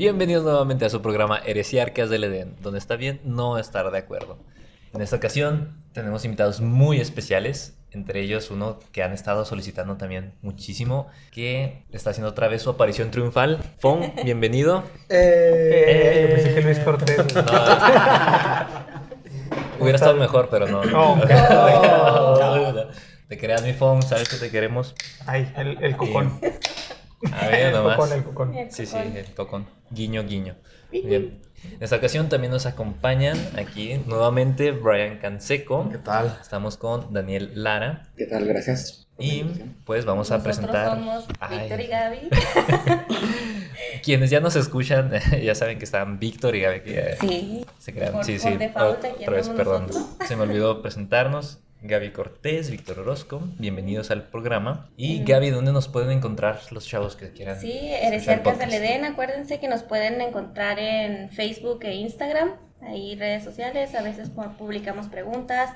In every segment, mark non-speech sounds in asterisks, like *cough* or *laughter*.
Bienvenidos nuevamente a su programa Heresiarcas del Edén, donde está bien no estar de acuerdo. En esta ocasión tenemos invitados muy especiales, entre ellos uno que han estado solicitando también muchísimo, que está haciendo otra vez su aparición triunfal. Fon, *laughs* bienvenido. Eh, yo pensé que Luis Cortés. *laughs* No. Hubiera estado mejor, pero no. No. *laughs* Te creas, mi Fon, sabes que te queremos. Ay, el, el cocón. A ver, El nomás. cocón, el cocón. Sí, sí, el cocón. Guiño, guiño. Bien. En esta ocasión también nos acompañan aquí nuevamente Brian Canseco. ¿Qué tal? Estamos con Daniel Lara. ¿Qué tal? Gracias. Y pues vamos a Nosotros presentar somos. Víctor y Gaby. *laughs* quienes ya nos escuchan, *laughs* ya saben que están Víctor y Gaby. que ya Sí. se crean. Por- sí, por sí. default, aquí Otra vez, perdón. nosotros. Se me olvidó presentarnos. Gaby Cortés, Víctor Orozco, bienvenidos al programa. Y. Gaby, ¿dónde nos pueden encontrar los chavos que quieran? Sí, el Heresiarcas del? Edén. Acuérdense que nos pueden encontrar en Facebook e Instagram. Ahí redes sociales. A veces pu- publicamos preguntas.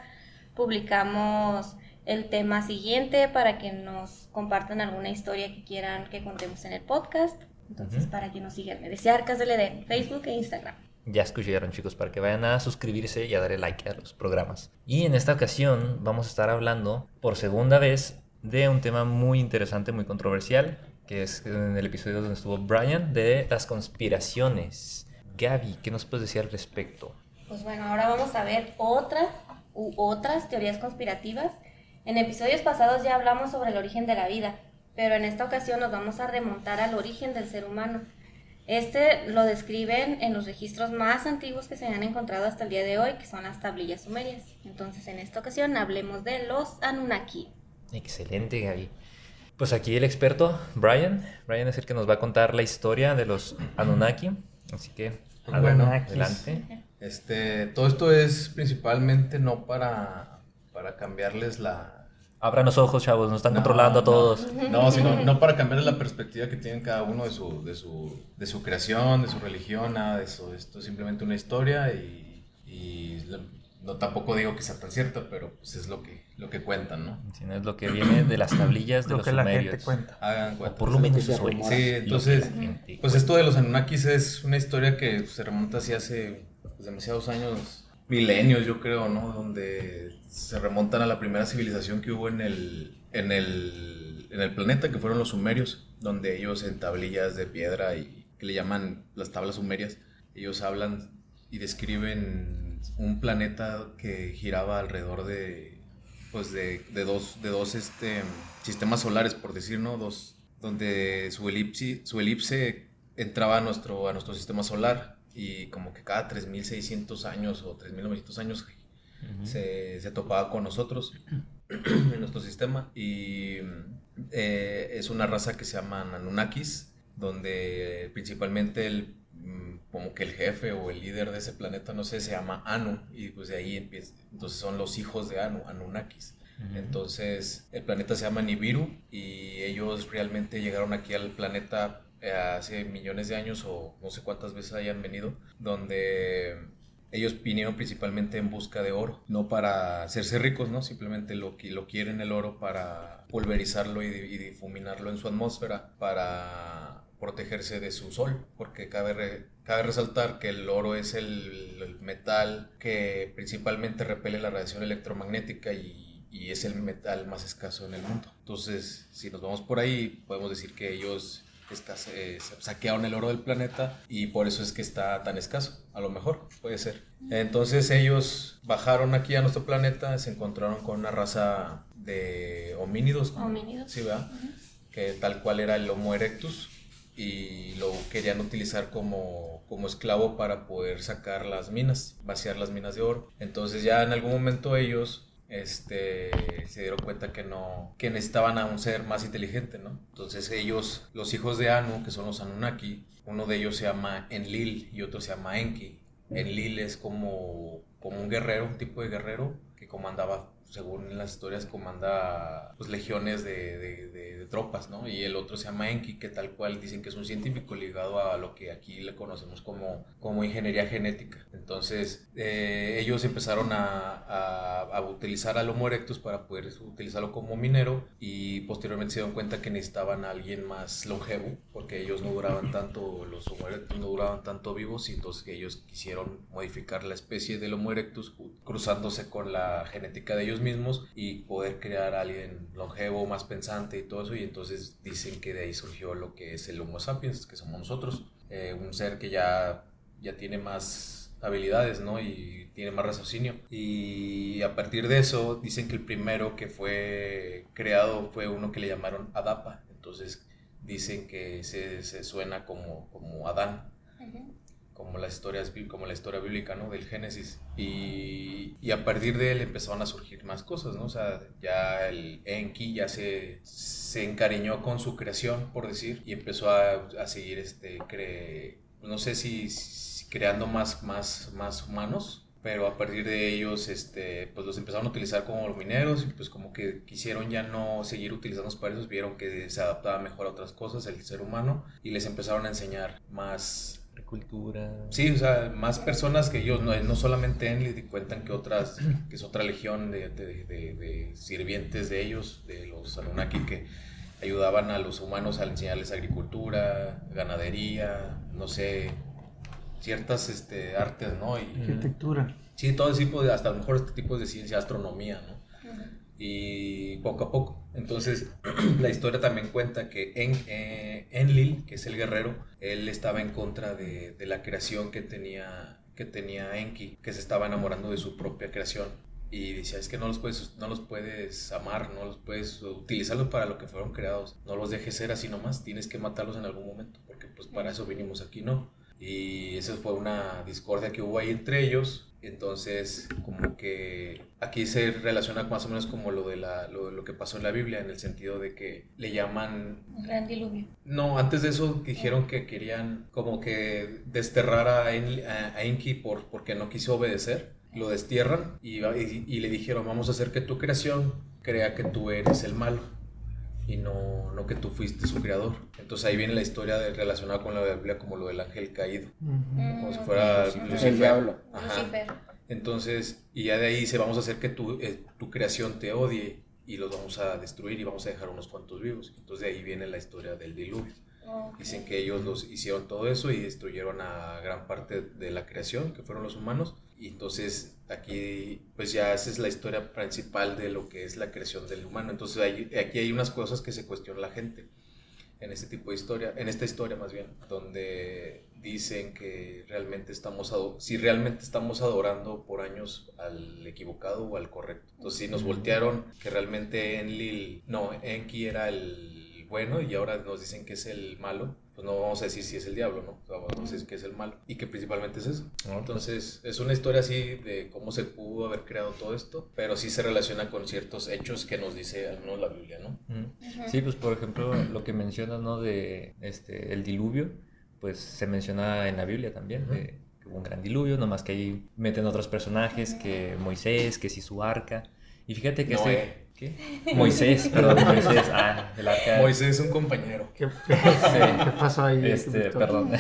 Publicamos el tema siguiente para que nos compartan alguna historia que quieran que contemos en el podcast. Entonces, para que nos sigan. Heresiarcas del Edén. Facebook e Instagram. Ya escucharon chicos, para que vayan a suscribirse y a darle like a los programas. Y en esta ocasión vamos a estar hablando por segunda vez de un tema muy interesante, muy controversial, que es en el episodio donde estuvo Brian, de las conspiraciones. Gaby, ¿qué nos puedes decir al respecto? Pues bueno, ahora vamos a ver otra u otras teorías conspirativas. En episodios pasados ya hablamos sobre el origen de la vida, pero en esta ocasión nos vamos a remontar al origen del ser humano. Este lo describen en los registros más antiguos que se han encontrado hasta el día de hoy, que son las tablillas sumerias. Entonces, en esta ocasión hablemos de los Anunnaki. Excelente, Gaby. Pues aquí el experto, Brian. Brian es el que nos va a contar la historia de los *clears throat* Anunnaki. Así que, bueno, adelante. Este, todo esto es principalmente no para, para cambiarles la... Abran los ojos, chavos, nos están No, controlando a todos. No, sino no para cambiarles la perspectiva que tienen cada uno de su, de su, de su creación, de su religión, nada de eso. Esto es simplemente una historia y, y no tampoco digo que sea tan cierta, pero pues es lo que, lo que cuentan, ¿no? Si no es lo que viene de las tablillas de Lo los que la gente cuenta. Hagan O cuenta. por lo menos eso es. Sí, entonces, Pues esto de los Anunnakis es una historia que se remonta así hace pues, demasiados años, milenios yo creo, ¿no? Donde se remontan a la primera civilización que hubo en el, en el, en el planeta, que fueron los sumerios, donde ellos en tablillas de piedra y que le llaman las tablas sumerias, ellos hablan y describen un planeta que giraba alrededor de, pues de, de dos, de dos este, sistemas solares, por decir, ¿no? Dos, donde su elipse, su elipse entraba a nuestro, a nuestro sistema solar y como que cada 3.600 años o 3.900 años Ujú. se, se topaba con nosotros *clears throat* en nuestro sistema y eh, es una raza que se llama Anunnakis, donde principalmente el, mm, como que el jefe o el líder de ese planeta, no sé, se llama Anu y pues de ahí empieza, entonces son los hijos de Anu, Anunnakis. Entonces, el planeta se llama Nibiru y ellos realmente llegaron aquí al planeta hace millones de años o no sé cuántas veces hayan venido, donde ellos vinieron principalmente en busca de oro, no para hacerse ricos, ¿no? Simplemente lo, lo quieren el oro para pulverizarlo y, y difuminarlo en su atmósfera, para protegerse de su sol, porque cabe, cabe resaltar que el oro es el, metal que principalmente repele la radiación electromagnética y es el metal más escaso en el mundo. Entonces, si nos vamos por ahí, podemos decir que ellos escase- eh, saquearon el oro del planeta y por eso es que está tan escaso. A lo mejor, puede ser. Entonces ellos bajaron aquí a nuestro planeta, se encontraron con una raza de homínidos. Homínidos. Sí, ¿verdad? Que tal cual era el Homo erectus y lo querían utilizar como, como esclavo para poder sacar las minas, vaciar las minas de oro. Entonces ya en algún momento ellos este, se dieron cuenta que no, que necesitaban a un ser más inteligente, ¿no? Entonces ellos, los hijos de Anu, que son los Anunnaki, uno de ellos se llama Enlil y otro se llama Enki. Enlil es como, como un guerrero, un tipo de guerrero que comandaba según las historias, comanda pues, legiones de, de, de, tropas, ¿no? Y el otro se llama Enki, que tal cual dicen que es un científico ligado a lo que aquí le conocemos como, como ingeniería genética. Entonces, eh, ellos empezaron a, a, a, utilizar al Homo erectus para poder utilizarlo como minero y posteriormente se dieron cuenta que necesitaban a alguien más longevo, porque ellos no duraban tanto, los Homo erectus no duraban tanto vivos, y entonces ellos quisieron modificar la especie del Homo erectus cruzándose con la genética de ellos mismos y poder crear a alguien longevo, más pensante y todo eso. Y entonces dicen que de ahí surgió lo que es el Homo sapiens, que somos nosotros. Eh, un ser que ya, ya tiene más habilidades, ¿no? Y tiene más raciocinio. Y a partir de eso dicen que el primero que fue creado fue uno que le llamaron Adapa. Entonces dicen que se, se suena como, como Adán como las historias como la historia bíblica no del Génesis. Y, y, a partir de él empezaron a surgir más cosas no o sea ya el Enki ya se, se encariñó con su creación por decir y empezó a, a seguir este cre, no sé si, si, creando más más más humanos pero a partir de ellos este pues los empezaron a utilizar como mineros y pues como que quisieron ya no seguir utilizando para eso vieron que se adaptaba mejor a otras cosas el ser humano y les empezaron a enseñar más cultura. Sí, o sea, más personas que ellos, no, no solamente Enlil, cuentan que otras, *clears throat* que es otra legión de, de, de, de, sirvientes de ellos, de los Anunnaki, que ayudaban a los humanos a enseñarles agricultura, ganadería, no sé, ciertas este, artes, ¿no? Y, Arquitectura. Sí, todo ese tipo de, hasta a lo mejor este tipo de ciencia, astronomía, ¿no? Y poco a poco. Entonces, *clears throat* la historia también cuenta que en, eh, Enlil, que es el guerrero, él estaba en contra de, de, la creación que tenía, que tenía Enki, que se estaba enamorando de su propia creación. Y decía, es que no los, puedes, no los puedes amar, no los puedes utilizarlos para lo que fueron creados. No los dejes ser así nomás, tienes que matarlos en algún momento, porque pues para eso vinimos aquí, ¿no? Y esa fue una discordia que hubo ahí entre ellos. Entonces, como que aquí se relaciona más o menos como lo de la, lo, lo, que pasó en la Biblia, en el sentido de que le llaman... Un gran diluvio. No, antes de eso dijeron que querían como que desterrar a, en, a, a Enki por, porque no quiso obedecer. Lo destierran y, y, y le dijeron, vamos a hacer que tu creación crea que tú eres el malo y no, no que tú fuiste su creador. Entonces ahí viene la historia de, relacionada con la Biblia como lo del ángel caído, uh -huh. como si fuera Lucifer. Lucifer. El diablo. Ajá. Lucifer. Entonces, y ya de ahí se vamos a hacer que tu, eh, tu creación te odie y los vamos a destruir y vamos a dejar unos cuantos vivos. Entonces de ahí viene la historia del diluvio. Okay. Dicen que ellos los hicieron todo eso y destruyeron a gran parte de la creación, que fueron los humanos. Y entonces aquí, pues ya esa es la historia principal de lo que es la creación del humano. Entonces hay, aquí hay unas cosas que se cuestiona la gente en este tipo de historia, en esta historia más bien, donde dicen que realmente estamos, si realmente estamos adorando por años al equivocado o al correcto. Entonces si nos voltearon que realmente Enlil, no, Enki era el bueno y ahora nos dicen que es el malo, pues no vamos a decir si es el diablo, ¿no? Vamos a decir que es el malo y que principalmente es eso. Entonces es una historia así de cómo se pudo haber creado todo esto, pero sí se relaciona con ciertos hechos que nos dice al menos la Biblia, ¿no? Sí, pues por ejemplo lo que mencionas, ¿no? De este, el diluvio, pues se menciona en la Biblia también, de que hubo un gran diluvio, nomás que ahí meten otros personajes, que Moisés, que sí su arca. Y fíjate que no, este... ¿Qué? Moisés, *laughs* perdón, Moisés. Ah, el arca. Moisés es un compañero. ¿Qué, qué, pasó, Sí. ¿Qué pasó ahí? Este, perdón.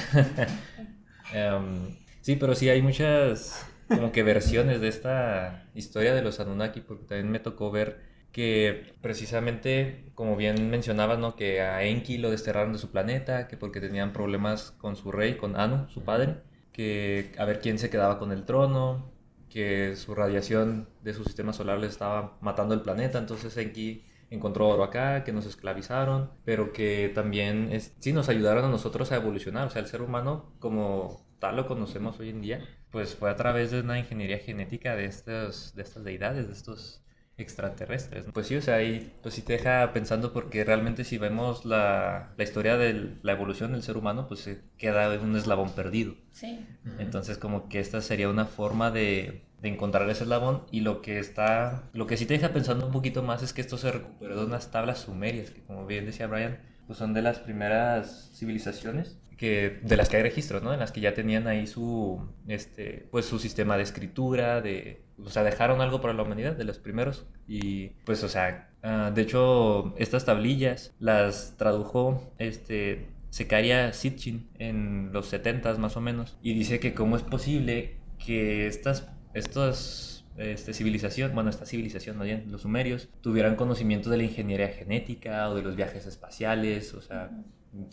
um, *laughs* sí, pero sí hay muchas como que versiones de esta historia de los Anunnaki, porque también me tocó ver que precisamente, como bien mencionabas, ¿no? que a Enki lo desterraron de su planeta, que porque tenían problemas con su rey, con Anu, su padre, que a ver quién se quedaba con el trono, que su radiación de su sistema solar le estaba matando el planeta, entonces Enki encontró oro acá, que nos esclavizaron, pero que también es, sí nos ayudaron a nosotros a evolucionar, o sea, el ser humano como tal lo conocemos hoy en día, pues fue a través de una ingeniería genética de, estos, de estas deidades, de estos extraterrestres. Pues sí, o sea, ahí pues sí te deja pensando porque realmente si vemos la, la historia de la evolución del ser humano, pues se queda en un eslabón perdido. Sí. Entonces como que esta sería una forma de, de, encontrar ese eslabón y lo que está, lo que sí te deja pensando un poquito más es que esto se recuperó de unas tablas sumerias, que como bien decía Brian, pues son de las primeras civilizaciones que de las que hay registros, ¿no? En las que ya tenían ahí su, este, pues su sistema de escritura, de, o sea, dejaron algo para la humanidad de los primeros y, pues, o sea, ah, de hecho, estas tablillas las tradujo, este, Sekaria Sitchin en los 70 más o menos y dice que cómo es posible que estas, estos este, civilización, bueno, esta civilización, más bien, los sumerios, tuvieran conocimiento de la ingeniería genética o de los viajes espaciales, o sea,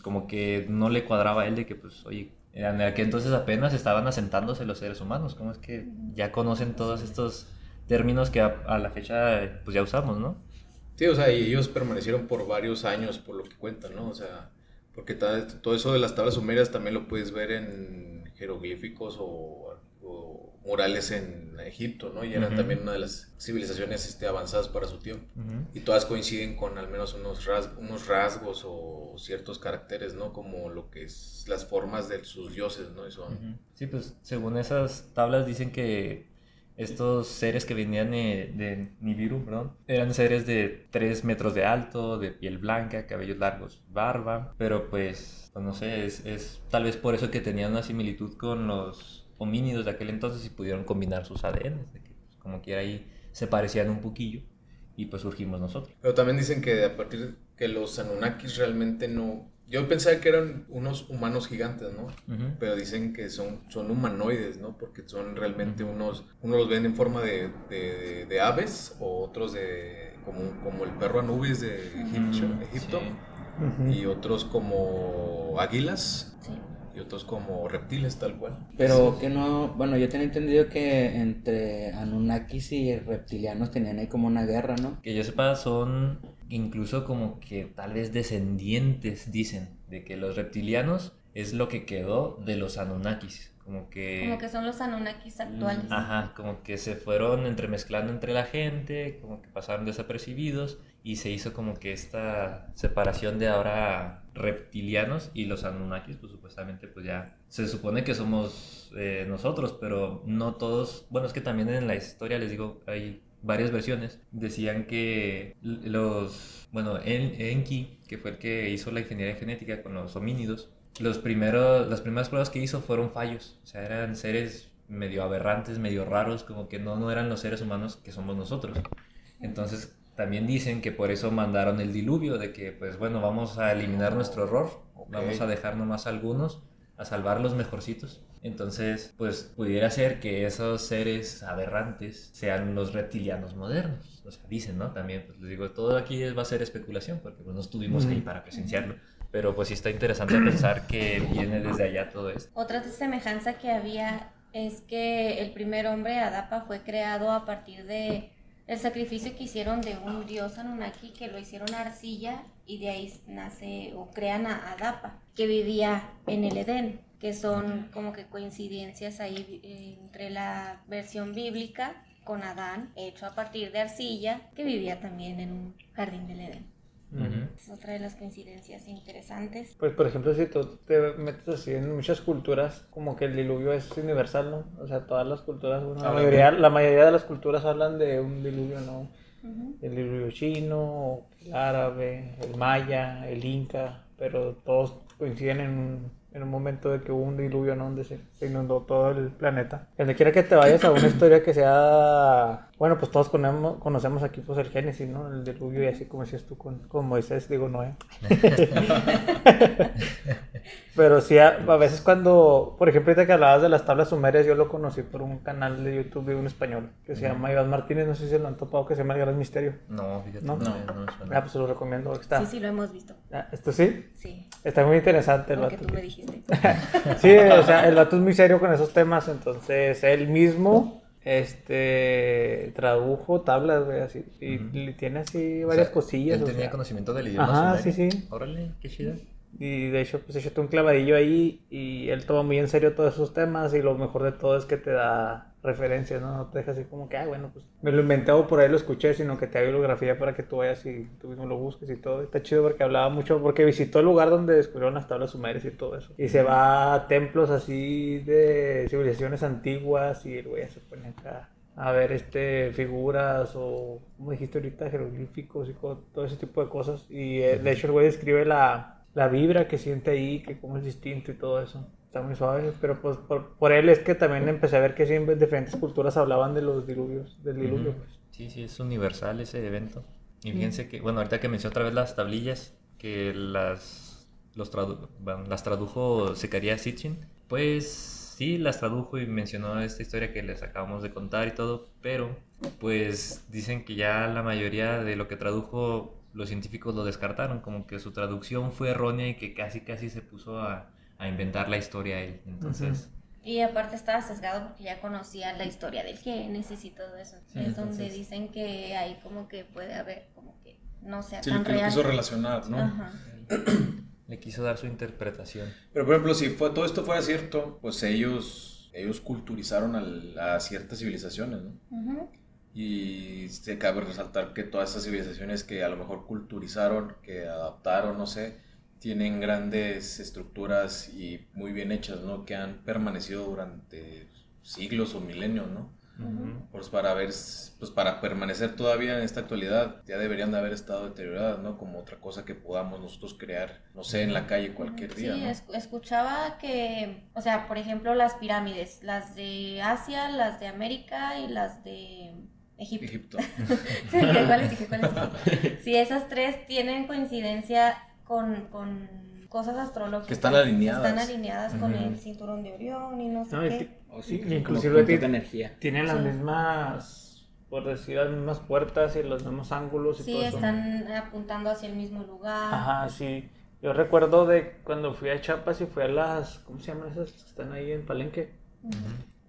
como que no le cuadraba a él de que, pues, oye, en aquel entonces apenas estaban asentándose los seres humanos, ¿cómo es que ya conocen todos estos términos que a, la fecha, pues, ya usamos, ¿no? Sí, o sea, y ellos permanecieron por varios años, por lo que cuentan, ¿no? O sea, porque todo eso de las tablas sumerias también lo puedes ver en jeroglíficos o, murales en Egipto, ¿no? Y eran también una de las civilizaciones este, avanzadas para su tiempo. Y todas coinciden con al menos unos, unos rasgos o ciertos caracteres, ¿no? Como lo que es las formas de sus dioses, ¿no? Sí, pues según esas tablas dicen que estos seres que venían de, Nibiru, perdón, eran seres de 3 metros de alto, de piel blanca, cabellos largos, barba, pero pues, pues no sé, es, es, tal vez por eso que tenían una similitud con los homínidos de aquel entonces y pudieron combinar sus ADN, de que pues, como quiera ahí se parecían un poquillo y pues surgimos nosotros. Pero también dicen que a partir de que los Anunnakis realmente no yo pensaba que eran unos humanos gigantes, ¿no? Pero dicen que son, son humanoides, ¿no? Porque son realmente unos, unos los ven en forma de, de, aves o otros de, como, como el perro Anubis de Egipto, y otros como águilas. Y otros como reptiles, tal cual. Pero que no, bueno, yo tenía entendido que entre Anunnakis y reptilianos tenían ahí como una guerra, ¿no? Que yo sepa, son incluso como que tal vez descendientes, dicen, de que los reptilianos es lo que quedó de los Anunnakis. Como que... Como que son los Anunnakis actuales. Ajá, como que se fueron entremezclando entre la gente, como que pasaron desapercibidos y se hizo como que esta separación de ahora reptilianos y los Anunnakis, pues supuestamente pues ya se supone que somos eh, nosotros, pero no todos, bueno, es que también en la historia les digo, hay varias versiones, decían que los, bueno, Enki, que fue el que hizo la ingeniería genética con los homínidos, los primeros, las primeras pruebas que hizo fueron fallos, o sea, eran seres medio aberrantes, medio raros, como que no, no eran los seres humanos que somos nosotros. Entonces, también dicen que por eso mandaron el diluvio, de que, pues bueno, vamos a eliminar nuestro error, vamos a dejar nomás algunos, a salvar los mejorcitos. Entonces, pues pudiera ser que esos seres aberrantes sean los reptilianos modernos. O sea, dicen, ¿no? También, pues les digo, todo aquí va a ser especulación, porque pues, no estuvimos ahí para presenciarlo. Pero pues sí está interesante *clears throat* pensar que viene desde allá todo esto. Otra semejanza que había es que el primer hombre, Adapa, fue creado a partir de el sacrificio que hicieron de un dios Anunnaki, que lo hicieron arcilla y de ahí nace o crean a Adapa, que vivía en el Edén que son como que coincidencias ahí eh, entre la versión bíblica con Adán, hecho a partir de arcilla, que vivía también en un jardín del Edén. Es otra de las coincidencias interesantes. Pues, por ejemplo, si tú te metes así en muchas culturas, como que el diluvio es universal, ¿no? O sea, todas las culturas, la, mayoría, la mayoría de las culturas hablan de un diluvio, ¿no? El diluvio chino, el árabe, el maya, el inca, pero todos coinciden en un en un momento de que hubo un diluvio ¿no? donde se, inundó todo el planeta. Donde quiera que te vayas a una historia que sea, bueno, pues todos conocemos, conocemos aquí pues el Génesis, ¿no? El diluvio y así como decías tú con, con Moisés, digo Noé. *laughs* Pero sí, a, veces cuando, por ejemplo, ahorita que hablabas de las tablas sumerias, yo lo conocí por un canal de YouTube de un español que se llama Iván Martínez, no sé si lo han topado, que se llama El Gran Misterio. No, fíjate. No, no, no, ah, pues lo recomiendo. Está. Sí, sí, lo hemos visto. Ah, ¿Esto sí? Sí. Está muy interesante el Porque tú me dijiste. *laughs* sí, o sea, el vato es muy serio con esos temas, entonces él mismo este tradujo tablas, güey, así, y tiene así varias cosillas. Él tenía conocimiento del idioma. Ajá, sí, sí. Órale, qué chido. Y de hecho, pues echó un clavadillo ahí y él toma muy en serio todos esos temas y lo mejor de todo es que te da referencias, ¿no? Te deja así como que, ah, bueno, pues me lo inventé o por ahí lo escuché, sino que te da bibliografía para que tú vayas y tú mismo lo busques y todo. Está chido porque hablaba mucho, porque visitó el lugar donde descubrieron las tablas sumerias y todo eso. Y se va a templos así de civilizaciones antiguas y el güey se pone acá a ver este figuras o como dijiste ahorita jeroglíficos y todo ese tipo de cosas y eh, de hecho el güey describe la la vibra que siente ahí, que cómo es distinto y todo eso. Está muy suave, pero pues por, por él es que también empecé a ver que siempre diferentes culturas hablaban de los diluvios, del diluvio. Pues. Sí, sí, es universal ese evento. Y fíjense que, bueno, ahorita que mencioné otra vez las tablillas, que las, los tradu- bueno, las tradujo Secaría Sitchin, pues sí, las tradujo y mencionó esta historia que les acabamos de contar y todo, pero pues dicen que ya la mayoría de lo que tradujo los científicos lo descartaron, como que su traducción fue errónea y que casi casi se puso a, a inventar la historia él. Entonces... Y aparte estaba sesgado porque ya conocía la historia del Génesis y todo eso. Sí, es donde dicen que ahí como que puede haber como que no sea Sí, tan lo que lo real. quiso relacionar, ¿no? Ajá. *clears throat* Le quiso dar su interpretación. Pero por ejemplo, si fue, todo esto fuera cierto, pues ellos, ellos culturizaron al- a ciertas civilizaciones, ¿no? Y se cabe resaltar que todas esas civilizaciones que a lo mejor culturizaron, que adaptaron, no sé, tienen grandes estructuras y muy bien hechas, ¿no? Que han permanecido durante siglos o milenios, ¿no? Ujú. Pues para ver, pues para permanecer todavía en esta actualidad, ya deberían de haber estado deterioradas, ¿no? Como otra cosa que podamos nosotros crear, no sé, en la calle cualquier día, Sí, ¿no? es- escuchaba que, o sea, por ejemplo, las pirámides, las de Asia, las de América y las de Egipto. Egipto. *laughs* ¿cuáles dije? ¿Cuáles dije? *laughs* Sí, esas tres tienen coincidencia con, con cosas astrológicas. Que están alineadas. Están alineadas con Ujú. el cinturón de Orión y no sé No, y qué. O Sí, que inclusive como puntos ti- de energía. Tienen las Sí. mismas, por decir, las mismas puertas y los mismos ángulos y Sí, todo eso. están apuntando hacia el mismo lugar. Ajá, sí. Yo recuerdo de cuando fui a Chiapas y fui a las, ¿cómo se llaman esas que están ahí en Palenque?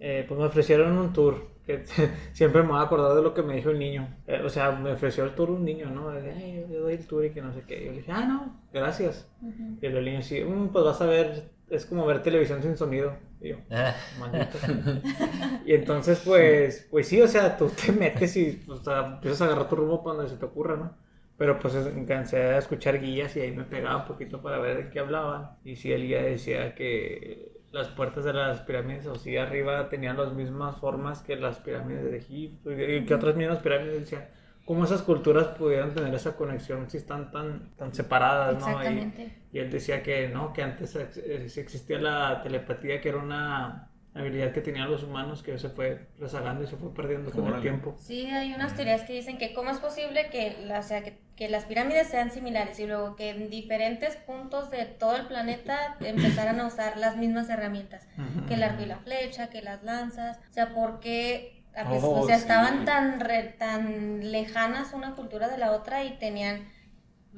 Eh, pues me ofrecieron un tour, que *laughs* siempre me voy a acordar de lo que me dijo el niño. Eh, o sea, me ofreció el tour un niño, ¿no? De, "Ay, yo doy el tour y que no sé qué. Y yo le dije, ah, no, gracias. Ujú. Y el niño sí, "Mm, pues vas a ver, es como ver televisión sin sonido. Y yo, Ah, maldito. *laughs* y entonces, pues, pues sí, o sea, tú te metes y o sea, empiezas a agarrar tu rumbo donde se te ocurra, ¿no? Pero pues alcancé a escuchar guías y ahí me pegaba un poquito para ver de qué hablaban. Y sí, el guía decía que las puertas de las pirámides, o sí, arriba tenían las mismas formas que las pirámides de Egipto y que otras mismas pirámides. Decía, ¿cómo esas culturas pudieran tener esa conexión si están tan, tan separadas, ¿no? Y- Exactamente. y él decía que no, que antes eh, existía la telepatía, que era una habilidad que tenían los humanos que se fue rezagando y se fue perdiendo con el tiempo. Sí, hay unas teorías que dicen que cómo es posible que, la- o sea, que, que las pirámides sean similares y luego que en diferentes puntos de todo el planeta *laughs* empezaran a usar las mismas herramientas, que el arco y la flecha, que las lanzas, o sea, porque Oh, o sea, sí. estaban tan re- tan lejanas una cultura de la otra y tenían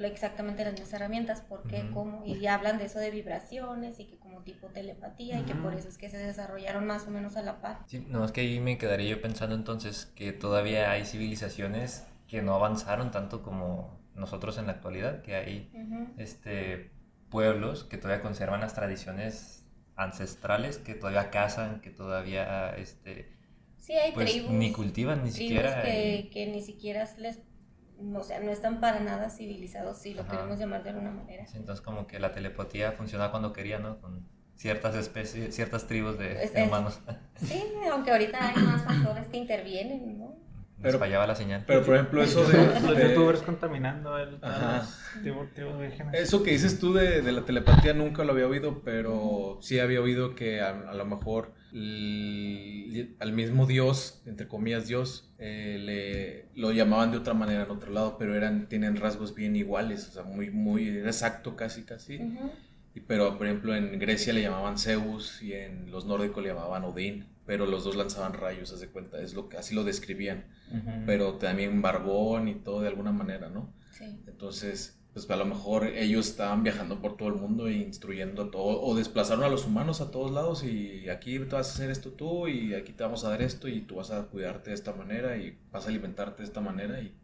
exactamente las mismas herramientas, ¿por qué? Ujú. ¿Cómo? Y hablan de eso de vibraciones y que como tipo telepatía y que por eso es que se desarrollaron más o menos a la par. Sí, no, es que ahí me quedaría yo pensando entonces que todavía hay civilizaciones que no avanzaron tanto como nosotros en la actualidad, que hay Ujú. este, pueblos que todavía conservan las tradiciones ancestrales, que todavía cazan, que todavía este, Sí, hay pues, tribus. ni cultivan ni siquiera. que, y- que ni siquiera les, o sea, no están para nada civilizados, si lo Ajá. queremos llamar de alguna manera. sí, entonces como que la telepatía funciona cuando quería, ¿no? Con ciertas especies, ciertas tribus de, Es- de es- humanos. Sí, aunque ahorita hay más factores que intervienen, ¿no? Nos Pero- fallaba la señal. Pero por ejemplo, eso de... Los de- youtubers contaminando el, Ajá. Eso que dices tú de, de la telepatía nunca lo había oído, pero sí había oído que a, a lo mejor al mismo Dios, entre comillas Dios, eh, le, lo llamaban de otra manera en otro lado, pero eran, tienen rasgos bien iguales, o sea, muy, muy era exacto casi, casi. Ujú. Y, pero, por ejemplo, en Grecia le llamaban Zeus y en los nórdicos le llamaban Odín, pero los dos lanzaban rayos, haz de cuenta, es lo que, así lo describían, Ujú. pero también barbón y todo de alguna manera, ¿no? Sí. Entonces, pues a lo mejor ellos estaban viajando por todo el mundo e instruyendo a todo, o desplazaron a los humanos a todos lados y aquí te vas a hacer esto tú y aquí te vamos a dar esto y tú vas a cuidarte de esta manera y vas a alimentarte de esta manera y,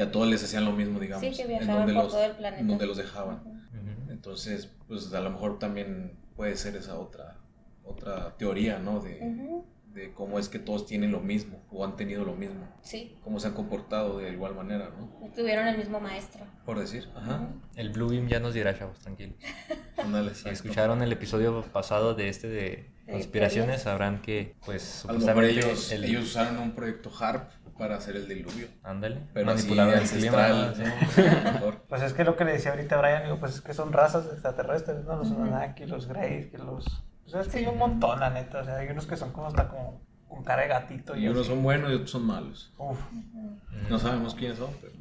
a todos les hacían lo mismo, digamos, Sí, que en viajaban donde por los, todo el planeta. en donde los dejaban. Entonces, pues a lo mejor también puede ser esa otra, otra teoría, ¿no? De. De cómo es que todos tienen lo mismo o han tenido lo mismo, Sí, cómo se han comportado de igual manera, ¿no? tuvieron el mismo maestro. Por decir, ajá. El Blue Beam ya nos dirá, chavos, tranquilos. *laughs* Ándale, Si escucharon el episodio pasado de este de conspiraciones, sabrán que, pues, supuestamente ellos, el- ellos usaron un proyecto HARP para hacer el diluvio. Ándale. Pero así Manipulando el ancestral, clima. *laughs* Pues es que lo que le decía ahorita Brian, digo, pues es que son razas extraterrestres, ¿no? Los Anunnaki, los Greys, que los... Pues es que hay un montón, la neta, o sea, hay unos que son como hasta como con cara de gatito y, Y unos así. son buenos y otros son malos. Uf, No sabemos quiénes son, pero...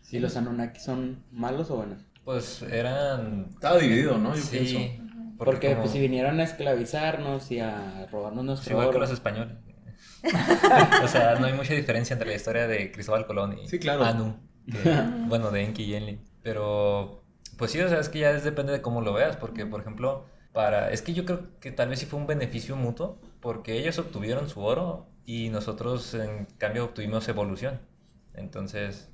¿Sí los Anunnaki son malos o buenos? Pues eran. Estaba dividido, ¿no? Yo sí. pienso. Porque, como- pues, si vinieron a esclavizarnos y a robarnos es nuestro igual que los españoles. *laughs* o sea, no hay mucha diferencia entre la historia de Cristóbal Colón y Sí, claro. Anu. que- bueno, de Enki y Enlil. Pero, pues sí, o sea, es que ya es- depende de cómo lo veas. Porque, por ejemplo, para. Es que yo creo que tal vez sí fue un beneficio mutuo. Porque ellos obtuvieron su oro y nosotros, en cambio, obtuvimos evolución. Entonces,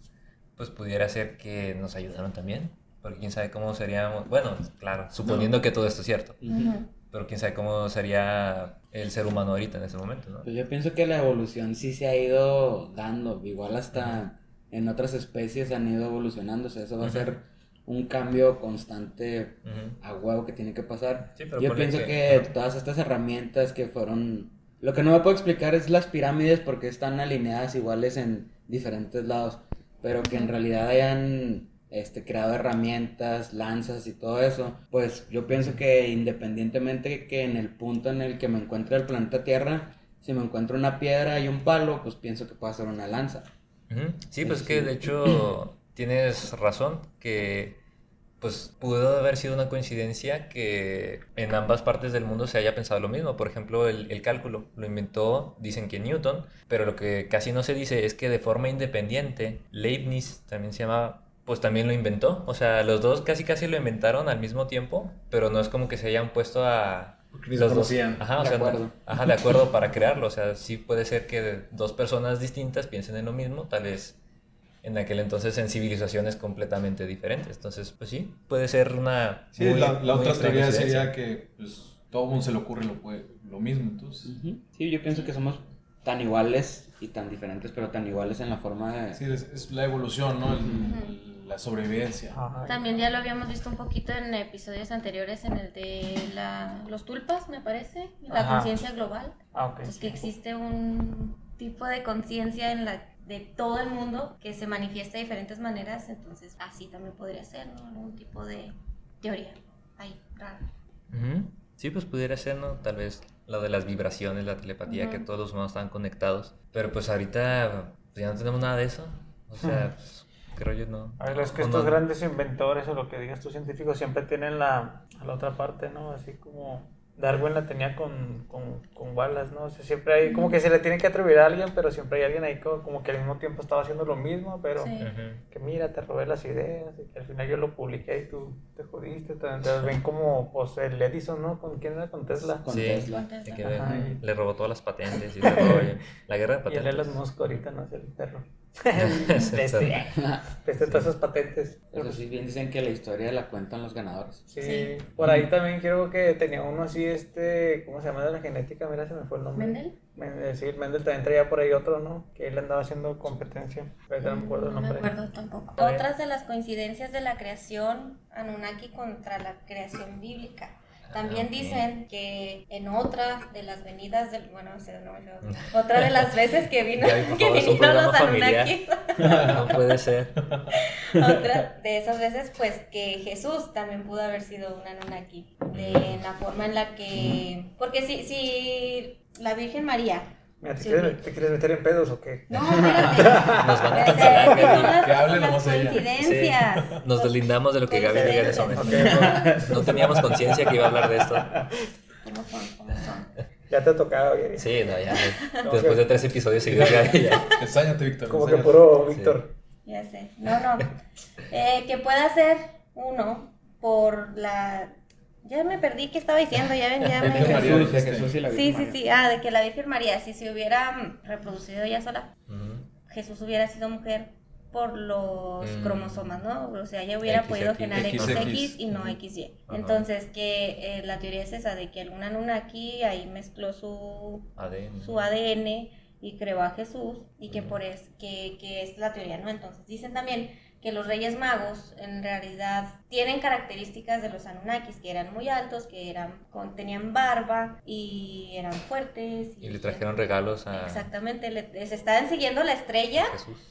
pues pudiera ser que nos ayudaron también. Porque quién sabe cómo seríamos. Bueno, claro, suponiendo que todo esto es cierto. Pero quién sabe cómo sería el ser humano ahorita en ese momento, ¿no? Pues yo pienso que la evolución sí se ha ido dando, igual hasta en otras especies han ido evolucionando, o sea, eso va a ser un cambio constante Ujú. a huevo que tiene que pasar. Sí, yo pienso que- todas estas herramientas que fueron... Lo que no me puedo explicar es las pirámides porque están alineadas iguales en diferentes lados, pero que en realidad hayan este, creado herramientas, lanzas y todo eso, pues yo pienso que independientemente que en el punto en el que me encuentre el planeta Tierra, si me encuentro una piedra y un palo, pues pienso que puede ser una lanza. Sí, pues que de hecho *clears throat* tienes razón que pues pudo haber sido una coincidencia que en ambas partes del mundo se haya pensado lo mismo. Por ejemplo, el, el cálculo lo inventó, dicen que Newton, pero lo que casi no se dice es que de forma independiente Leibniz también se llama pues también lo inventó. O sea, los dos casi casi lo inventaron al mismo tiempo, pero no es como que se hayan puesto a... Los dos-. Ajá, o sea, no- acuerdo. ajá, de acuerdo *laughs* para crearlo. O sea, sí puede ser que dos personas distintas piensen en lo mismo, tal vez en aquel entonces en civilizaciones completamente diferentes. Entonces, pues sí, puede ser una... Sí, muy- la, la muy otra teoría sería que pues, todo mundo se le ocurre lo, puede- lo mismo, entonces... Ujú. Sí, yo pienso que somos tan iguales y tan diferentes, pero tan iguales en la forma de... Sí, es, es la evolución, ¿no? El- el- la sobrevivencia. Ajá. También ya lo habíamos visto un poquito en episodios anteriores, en el de la, los tulpas, me parece, la conciencia global. Ah, ok. Pues que existe un tipo de conciencia en la de todo el mundo que se manifiesta de diferentes maneras, entonces así también podría ser, ¿no? Algún tipo de teoría ahí, rara. Ujú. Sí, pues pudiera ser, ¿no? Tal vez lo de las vibraciones, la telepatía, que todos los humanos están conectados. Pero pues ahorita pues, ya no tenemos nada de eso. O sea, pues, creo yo no. A ver, es que estos no- grandes inventores o lo que digas tú científicos siempre tienen la, la otra parte, ¿no? Así como Darwin la tenía con, con, con Wallace, ¿no? O sea, siempre hay, como que se le tiene que atribuir a alguien, pero siempre hay alguien ahí como, como que al mismo tiempo estaba haciendo lo mismo, pero Sí. Que mira, te robé las ideas y que al final yo lo publiqué y tú te jodiste. Te, te ven como, pues, el Edison, ¿no? ¿Con quién era? Con Tesla. Con Sí, Tesla. Le robó todas las patentes y robó la guerra de Y el patentes. Elon Musk ahorita, ¿no? Es el perro. *laughs* Es el este, todas esas patentes. Eso sí, bien dicen que la historia la cuentan los ganadores. Sí, Sí. por ahí también creo que tenía uno así, este, ¿cómo se llama de la genética? Mira, se me fue el nombre. ¿Mendel? Mendel, sí, Mendel también traía por ahí otro, ¿no? Que él andaba haciendo competencia. Pero no me acuerdo el No me nombre. acuerdo tampoco. Otras de las coincidencias de la creación Anunnaki contra la creación bíblica. También ok. dicen que en otra de las venidas del. Bueno, no sé, no, no, Otra de las veces que vino *laughs* que vinieron los programa familiar. Anunnaki. *laughs* No puede ser. *laughs* Otra de esas veces, pues que Jesús también pudo haber sido un Anunnaki. De la forma en la que. Porque si, si la Virgen María. Mira, ¿te, Sí, quieres. ¿te quieres meter en pedos o qué? No, espérate. Nos van a Es que cancelar. son las, Que hable las nomás ella. coincidencias. Nos deslindamos de lo que Gaby quería decir. Coincidencias. No teníamos conciencia que iba a hablar de esto. ¿Cómo son? ¿Cómo son? Ya te ha tocado, Gary. Sí, no, ya. *laughs* Después de tres episodios seguidos, Gaby ya. Ensáñate, Víctor. Como que puro Víctor. Ya sé. No, no. Eh, que pueda ser uno por la. Ya me perdí qué estaba diciendo, ya ven, ya *laughs* me. Jesús, de. Jesús y la Sí, Virgen sí, María. sí. Ah, de que la Virgen María, si se hubiera mm, reproducido ella sola. Jesús hubiera sido mujer por los Mm. cromosomas, ¿no? O sea, ella hubiera XX, podido generar XX. XX y no XY. Ajá. Entonces, que eh, la teoría es esa, de que alguna Anunnaki ahí mezcló su, ADN. su ADN y creó a Jesús y que por es que, que es la teoría, ¿no? Entonces dicen también que los Reyes Magos en realidad tienen características de los Anunnakis, que eran muy altos, que eran con, tenían barba y eran fuertes. Y, le trajeron regalos a... Exactamente, les estaban siguiendo la estrella,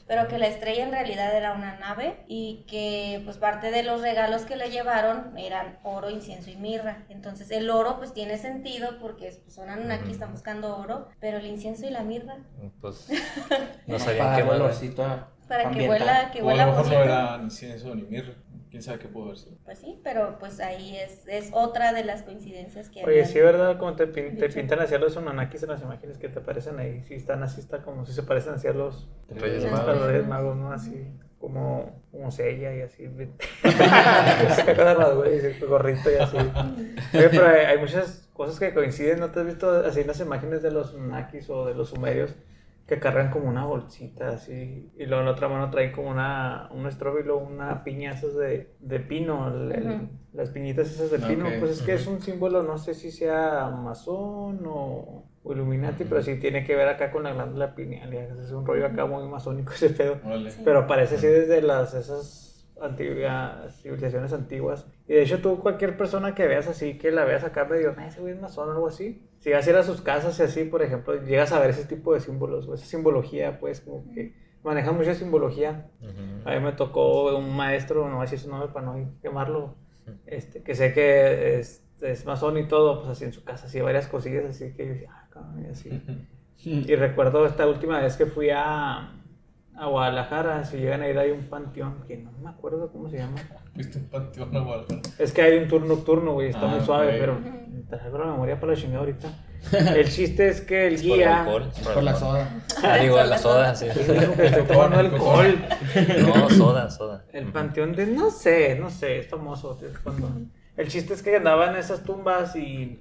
pero que la estrella en realidad era una nave y que pues parte de los regalos que le llevaron eran oro, incienso y mirra. Entonces el oro pues tiene sentido porque pues, son Anunnaki, están buscando oro, pero el incienso y la mirra... Pues *laughs* no sabían qué valorcito para que vuela, que o a lo mejor no era incienso ni mirra. Quién sabe qué pudo haber sido. Pues sí, pero pues ahí es, es otra de las coincidencias que Oye, sí, ¿verdad? Como te, te pintan hacia los Anunnakis en las imágenes que te aparecen ahí. Sí, están así, está como si se parecen hacia los Reyes Magos, Magos ¿no? Así como, como sella y así. *laughs* gorrito y así. Oye, pero hay, hay, muchas cosas que coinciden. ¿No te has visto así en las imágenes de los Anunnakis o de los sumerios? Que cargan como una bolsita así y luego en la otra mano traen como una un estróbilo, una piña esas de, de pino, las piñitas esas de pino, pues es que es un símbolo, no sé si sea masón o, Illuminati, pero sí tiene que ver acá con la glándula pineal, es un rollo acá muy masónico ese pedo, pero parece así desde las esas antiguas, civilizaciones antiguas. Y de hecho tú cualquier persona que veas así, que la veas acá medio, ese güey es masón o algo así, si vas a ir a sus casas y así, por ejemplo, llegas a ver ese tipo de símbolos, esa simbología, pues como que maneja mucha simbología. A mí me tocó un maestro, no voy a decir su nombre para no quemarlo, este, que sé que es, es masón y todo, pues así en su casa, así varias cosillas, así que yo decía, ah, cabrón, y así. y recuerdo esta última vez que fui a a Guadalajara, si llegan a ir hay un panteón, que no me acuerdo cómo se llama. ¿Viste un panteón a Guadalajara? Es que hay un tour nocturno, güey, está muy ah, suave, pero te la memoria para la chingada ahorita. *laughs* El chiste es que el guía. Por, es por, la soda. *laughs* Ah, digo, la soda, sí. Estoy tomando alcohol. *laughs* No, soda, soda. El panteón de, no sé, no sé, es famoso. Cuando... El chiste es que andaba en esas tumbas y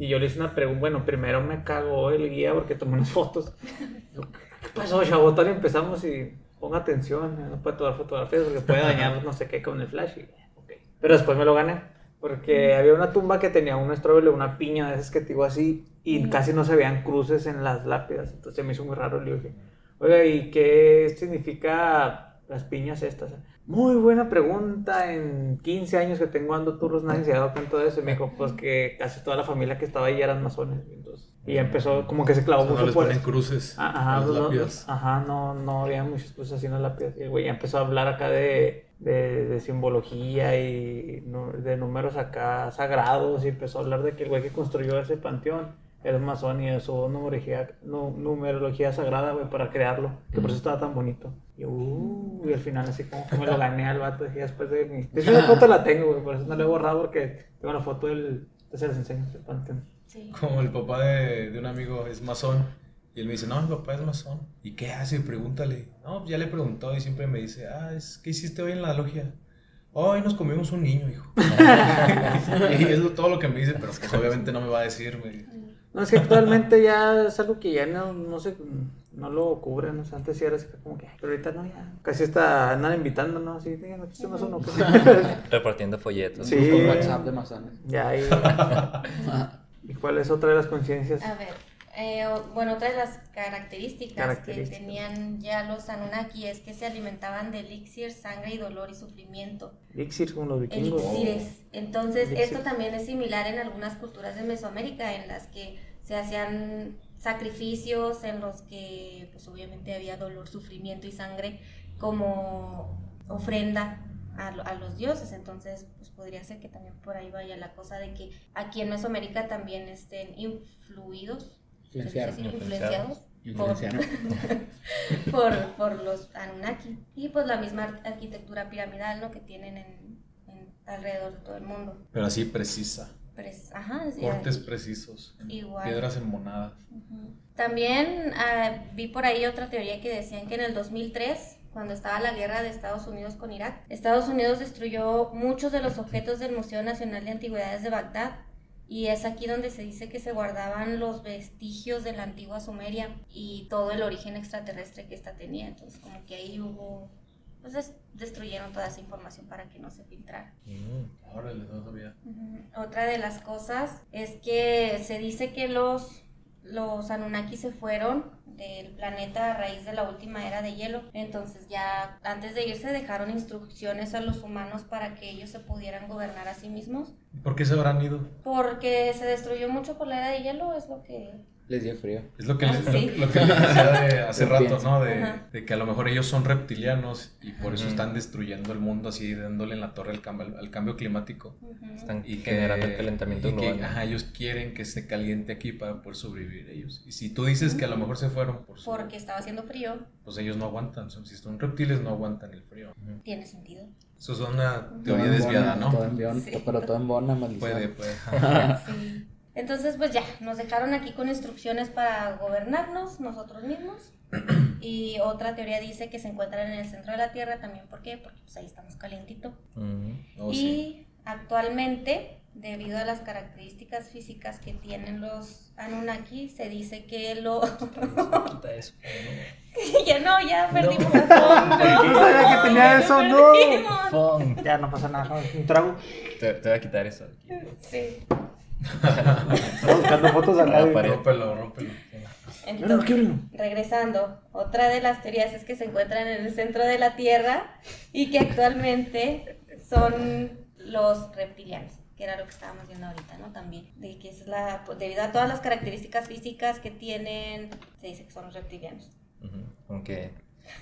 y yo le hice una pregunta, bueno, primero me cagó el guía porque tomé unas fotos. ¿Qué pasó, chavo? Tal empezamos y ponga atención, no puede tomar fotografías porque puede dañar no sé qué con el flash. Y, Pero después me lo gané. Porque había una tumba que tenía un estróbilo, una piña de esas que digo así, y casi no se veían cruces en las lápidas. Entonces me hizo muy raro. Le dije, oiga, ¿y qué significa las piñas estas? Muy buena pregunta. En 15 años que tengo ando turros, nadie se ha dado cuenta de eso. Y me dijo, pues que casi toda la familia que estaba ahí eran masones. Entonces, y empezó, como que se clavó mucho no les cruces. Ah, ajá, no, ajá, no, no había muchas cosas así en las lápidas. Y el güey empezó a hablar acá de, de, de simbología y de números acá sagrados. Y empezó a hablar de que el güey que construyó ese panteón era masón y usó numerología, numerología sagrada, güey, para crearlo. Que por eso estaba tan bonito. Y, uh, y al final así como que me lo gané al vato. Y después de mi... De hecho, *laughs* esa foto la tengo, güey, por eso no la he borrado porque tengo la foto del... Entonces les enseño el panteón. Como el papá de, de, un amigo es masón. Y él me dice, no, mi papá es masón. ¿Y qué hace? Pregúntale. No, ya le he preguntado y siempre me dice, ah, es, ¿qué hiciste hoy en la logia? Hoy nos comimos un niño, hijo. *laughs* *laughs* y es todo lo que me dice, pero pues obviamente no me va a decir. No, es que actualmente ya es algo que ya no, no sé, no lo cubren, o sea, antes sí era así como que, pero ahorita no, ya, casi está, andan invitando, ¿no? Así, no, pues más uno. Pues, *laughs* Repartiendo folletos. Sí. Con WhatsApp de masones. Ya, ahí. ¿Y cuál es otra de las conciencias? A ver, eh, bueno, otra de las características, que tenían ya los Anunnaki es que se alimentaban de elixir, sangre y dolor y sufrimiento. Elixir como los vikingos. Elixires. Entonces, esto también es similar en algunas culturas de Mesoamérica en las que se hacían sacrificios en los que pues obviamente había dolor, sufrimiento y sangre como ofrenda a, los dioses. Entonces, pues podría ser que también por ahí vaya la cosa de que aquí en Mesoamérica también estén influidos, influenciados. *laughs* Por, por, los Anunnaki y pues la misma arquitectura piramidal ¿no? que tienen en, alrededor de todo el mundo. Pero así precisa. Ajá, Cortes precisos. Igual. Piedras embonadas. También ah, vi por ahí otra teoría que decían que en el 2003 cuando estaba la guerra de Estados Unidos con Irak. Estados Unidos destruyó muchos de los objetos del Museo Nacional de Antigüedades de Bagdad y es aquí donde se dice que se guardaban los vestigios de la antigua Sumeria y todo el origen extraterrestre que esta tenía. Entonces como que ahí hubo... Pues destruyeron toda esa información para que no se filtrara. Mm, Otra de las cosas es que se dice que los los Anunnaki se fueron del planeta a raíz de la última era de hielo. Entonces ya antes de irse dejaron instrucciones a los humanos para que ellos se pudieran gobernar a sí mismos. ¿Por qué se habrán ido? Porque se destruyó mucho por la era de hielo, es lo que Les dio frío. Es lo que, Ah, les, sí. lo, lo que les decía de *laughs* hace rato, pienso. ¿no? De, que a lo mejor ellos son reptilianos y por eso están destruyendo el mundo así, dándole en la torre al cambio, al cambio climático. Están Y que, generando el calentamiento y que, global. ¿no? ajá, ellos quieren que se caliente aquí para poder sobrevivir ellos. Y si tú dices que a lo mejor se fueron por su- porque estaba haciendo frío, pues ellos no aguantan. Son, si son reptiles, no aguantan el frío. tiene sentido. Eso es una Todo teoría en desviada, bona, ¿no? Todo en bona, Sí. pero todo en bona, maldición. Puede, puede. *laughs* Sí. Entonces, pues ya, nos dejaron aquí con instrucciones para gobernarnos nosotros mismos. *clears throat* Y otra teoría dice que se encuentran en el centro de la Tierra también. ¿Por qué? Porque pues ahí estamos calientito. Ujú. No, y sí. actualmente, debido a las características físicas que tienen los Anunnaki, se dice que lo... *laughs* Quita eso. *laughs* ya no, ya perdimos *laughs* a Yo fondo. sabía que tenía Ya eso, no. perdimos. Fon. Ya no pasa nada, un trago. Te, te voy a quitar eso. aquí. Sí. *laughs* Estaba buscando fotos lado. pared. Rómpelo, rómpelo. No, no, quíbrelo. Regresando, otra de las teorías es que se encuentran en el centro de la Tierra y que actualmente son los reptilianos, que era lo que estábamos viendo ahorita, ¿no? También, de que es la, pues, debido a todas las características físicas que tienen, se dice que son los reptilianos. Aunque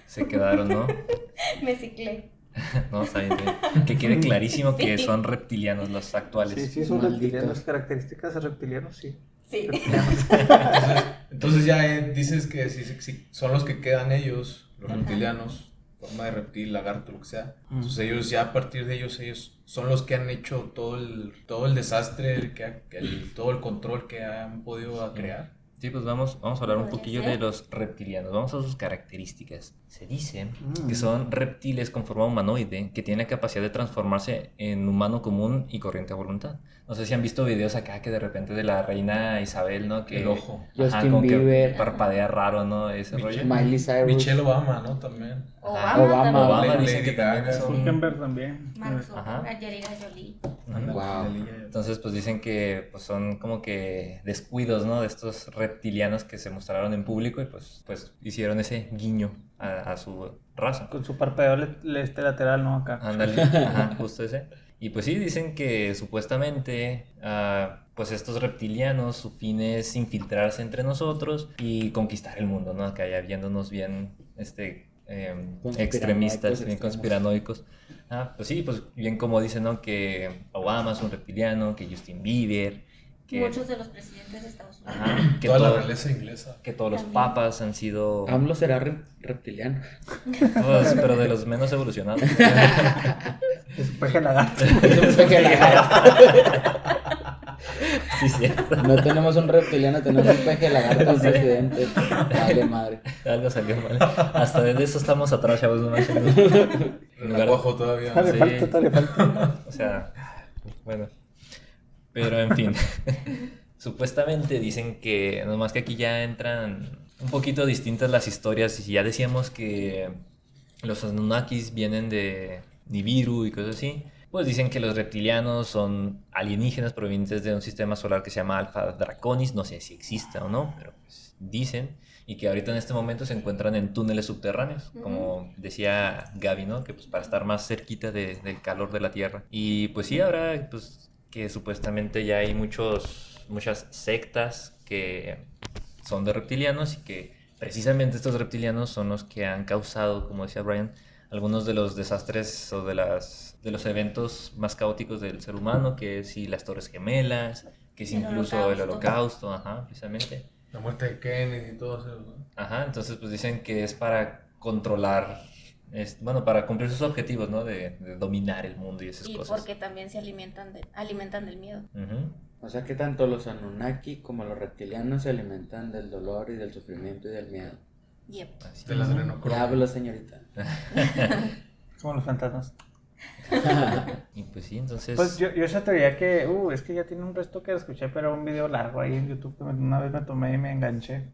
se quedaron, ¿no? *laughs* Me ciclé. *laughs* No, está bien, está bien. Que quede clarísimo que son reptilianos los actuales. Sí, sí, son Malditos. reptilianos, características de reptilianos, sí. Sí. *laughs* Entonces, entonces ya eh, dices que si, si- son los que quedan ellos, los Ajá. reptilianos, forma de reptil, lagarto, lo que sea. Mm. Entonces ellos ya a partir de ellos, ellos son los que han hecho todo el, todo el desastre, que ha- que el- todo el control que han podido crear. Sí, pues vamos, vamos a hablar un poquillo ser. de los reptilianos. Vamos a sus características. Se dice Mm. que son reptiles con forma humanoide que tienen la capacidad de transformarse en humano común y corriente a voluntad. No sé si han visto videos acá que de repente de la reina Isabel, ¿no? Que, El ojo. Ajá, Justin como que Bieber. parpadea raro, ¿no? Ese Michelle. rollo. Miley Cyrus. Michelle Obama, ¿no? También. Obama, Obama. Obama Lady dicen que también Zuckerberg también. Mark Angelina Jolie. Wow. Entonces, pues dicen que pues, son como que descuidos, ¿no? De estos reptilianos que se mostraron en público y pues, pues hicieron ese guiño a, a su raza. Con su parpadeo le- le- este lateral, ¿no? Acá. Ándale, ajá, justo ese. Y pues sí, dicen que supuestamente, ah, pues estos reptilianos, su fin es infiltrarse entre nosotros y conquistar el mundo, ¿no? Acá ya viéndonos bien, este, em, extremistas, bien conspiranoicos. Ah, pues sí, pues bien como dicen, ¿no? Que Obama es un reptiliano, que Justin Bieber, que, Muchos de los presidentes de Estados Unidos. ajá, que, Toda la todo- realeza inglesa. que todos los También. papas han sido, AMLO será re- reptiliano. pues, pero de los menos evolucionados. *laughs* Es un peje lagarto. *laughs* Es un peje lagarto. sí, cierto. No tenemos un reptiliano, tenemos un peje lagarto de presidente. Vale, madre. Algo salió mal. Hasta de eso estamos atrás, chavos. No aguajo todavía. Todavía Sí. falta, todavía falta. O sea, bueno. Pero en fin. *laughs* Supuestamente dicen que, nomás que aquí ya entran un poquito distintas las historias. Y ya decíamos que los Anunnakis vienen de Nibiru y cosas así. Pues dicen que los reptilianos son alienígenas provenientes de un sistema solar que se llama Alpha Draconis. No sé si exista o no, pero pues dicen. Y que ahorita en este momento se encuentran en túneles subterráneos, como decía Gaby, ¿no? Que pues para estar más cerquita de- del calor de la Tierra. Y pues sí, ahora pues que supuestamente ya hay muchos, muchas sectas que son de reptilianos y que precisamente estos reptilianos son los que han causado, como decía Brian, algunos de los desastres o de, las, de los eventos más caóticos del ser humano, que es si las Torres Gemelas, que es El incluso el holocausto. holocausto, ajá, precisamente. La muerte de Kennedy y todo eso. ¿no? Ajá, entonces pues dicen que es para controlar, es, bueno, para cumplir sus objetivos, ¿no? De, de dominar el mundo y esas Y cosas. porque también se alimentan, de, alimentan del miedo. O sea que tanto los Anunnaki como los reptilianos se alimentan del dolor y del sufrimiento y del miedo. Yep. Así De las Ya hablo, señorita. *laughs* Como los fantasmas. *laughs* Y pues sí, entonces... Pues yo, yo esa teoría que, uh, es que ya tiene un resto que escuché, pero un video largo ahí en YouTube que una vez me tomé y me enganché.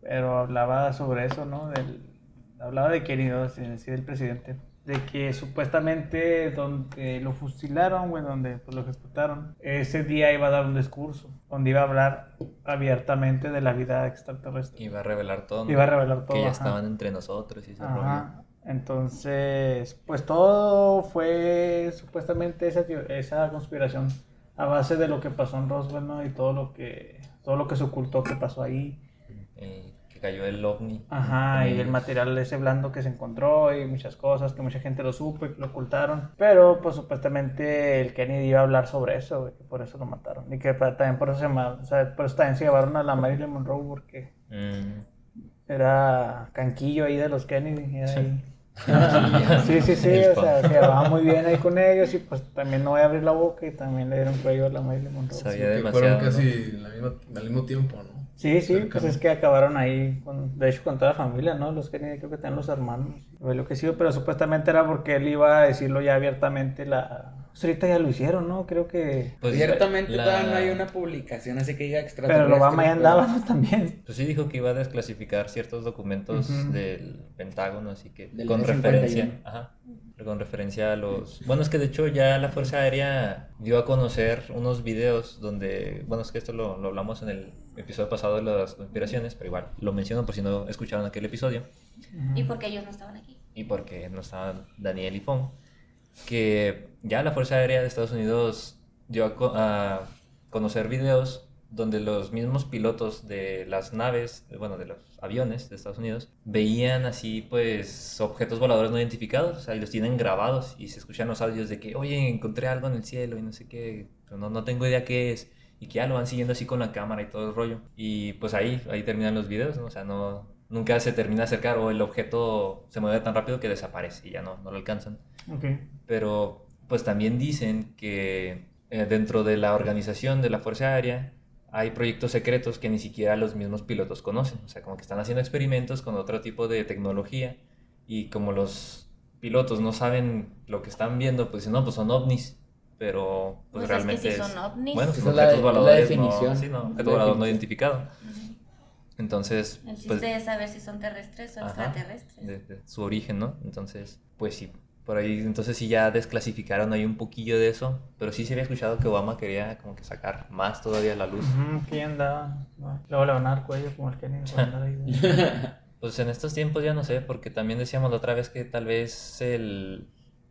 Pero hablaba sobre eso, ¿no? Del, hablaba de sí, del presidente. de que supuestamente donde lo fusilaron, güey, donde pues, lo ejecutaron, ese día iba a dar un discurso, donde iba a hablar abiertamente de la vida extraterrestre. Iba a revelar todo. ¿no? Iba a revelar todo. Que ya ajá. estaban entre nosotros y ese rollo. Entonces, pues todo fue supuestamente esa, esa conspiración a base de lo que pasó en Roswell, ¿no? Y todo lo que, todo lo que se ocultó que pasó ahí. El cayó el ovni. Ajá, y el material ese blando que se encontró y muchas cosas que mucha gente lo supo y que lo ocultaron. Pero pues supuestamente el Kennedy iba a hablar sobre eso, güey, que por eso lo mataron. Y que también por eso se, o sea, por eso también se llevaron a la Marilyn Monroe porque Mm. era canquillo ahí de los Kennedy. era ahí. *laughs* Ya. Sí, sí, sí, o sea, se llevaba muy bien ahí con ellos y pues también no voy a abrir la boca y también le dieron cuello a la Marilyn Monroe. Sabía Que demasiado. fueron casi al mismo tiempo, ¿no? Sí, sí, Cercano. pues es que acabaron ahí, con, de hecho con toda la familia, ¿no? Los Kennedy creo que tenían los hermanos, lo que sí, pero supuestamente era porque él iba a decirlo ya abiertamente, la... Pues ahorita ya lo hicieron, ¿no? Creo que... Pues, Ciertamente la- todavía no hay una publicación así que diga Pero extraterrestre. el Obama ya andaba, ¿no? También. Pues sí dijo que iba a desclasificar ciertos documentos del Pentágono, así que Del con F-51. referencia, ajá, con referencia a los... Bueno, es que de hecho ya la Fuerza Aérea dio a conocer unos videos donde, bueno, es que esto lo, lo hablamos en el episodio pasado de las conspiraciones, pero igual lo menciono por si no escucharon aquel episodio, Y porque ellos no estaban aquí. y porque no estaban Daniel y Fong, que ya la Fuerza Aérea de Estados Unidos dio a, co- a conocer videos donde los mismos pilotos de las naves, bueno, de los aviones de Estados Unidos, veían así pues objetos voladores no identificados, o sea, y los tienen grabados y se escuchan los audios de que, oye, encontré algo en el cielo y no sé qué, pero no, no tengo idea qué es, y que ya lo van siguiendo así con la cámara y todo el rollo. Y pues ahí, ahí terminan los videos, ¿no? O sea, no, nunca se termina de acercar o el objeto se mueve tan rápido que desaparece y ya no, no lo alcanzan Ok. pero pues también dicen que eh, dentro de la organización de la Fuerza Aérea hay proyectos secretos que ni siquiera los mismos pilotos conocen, o sea, como que están haciendo experimentos con otro tipo de tecnología y como los pilotos no saben lo que están viendo, pues dicen, no, pues son ovnis, pero pues, Pues es que realmente sí son ovnis. Bueno, Esa son objetos es la voladores, no, sí, no, objeto volador no identificado. Entonces, El chiste pues, es saber si son terrestres o Ajá, extraterrestres. de, de su origen, ¿no? Entonces, pues sí, por ahí, entonces sí ya desclasificaron ahí un poquillo de eso, pero sí se había escuchado que Obama quería como que sacar más todavía la luz. Andaba. ¿no? Luego le van a dar cuello como el Kennedy. *laughs* Pues en estos tiempos ya no sé, porque también decíamos la otra vez que tal vez el,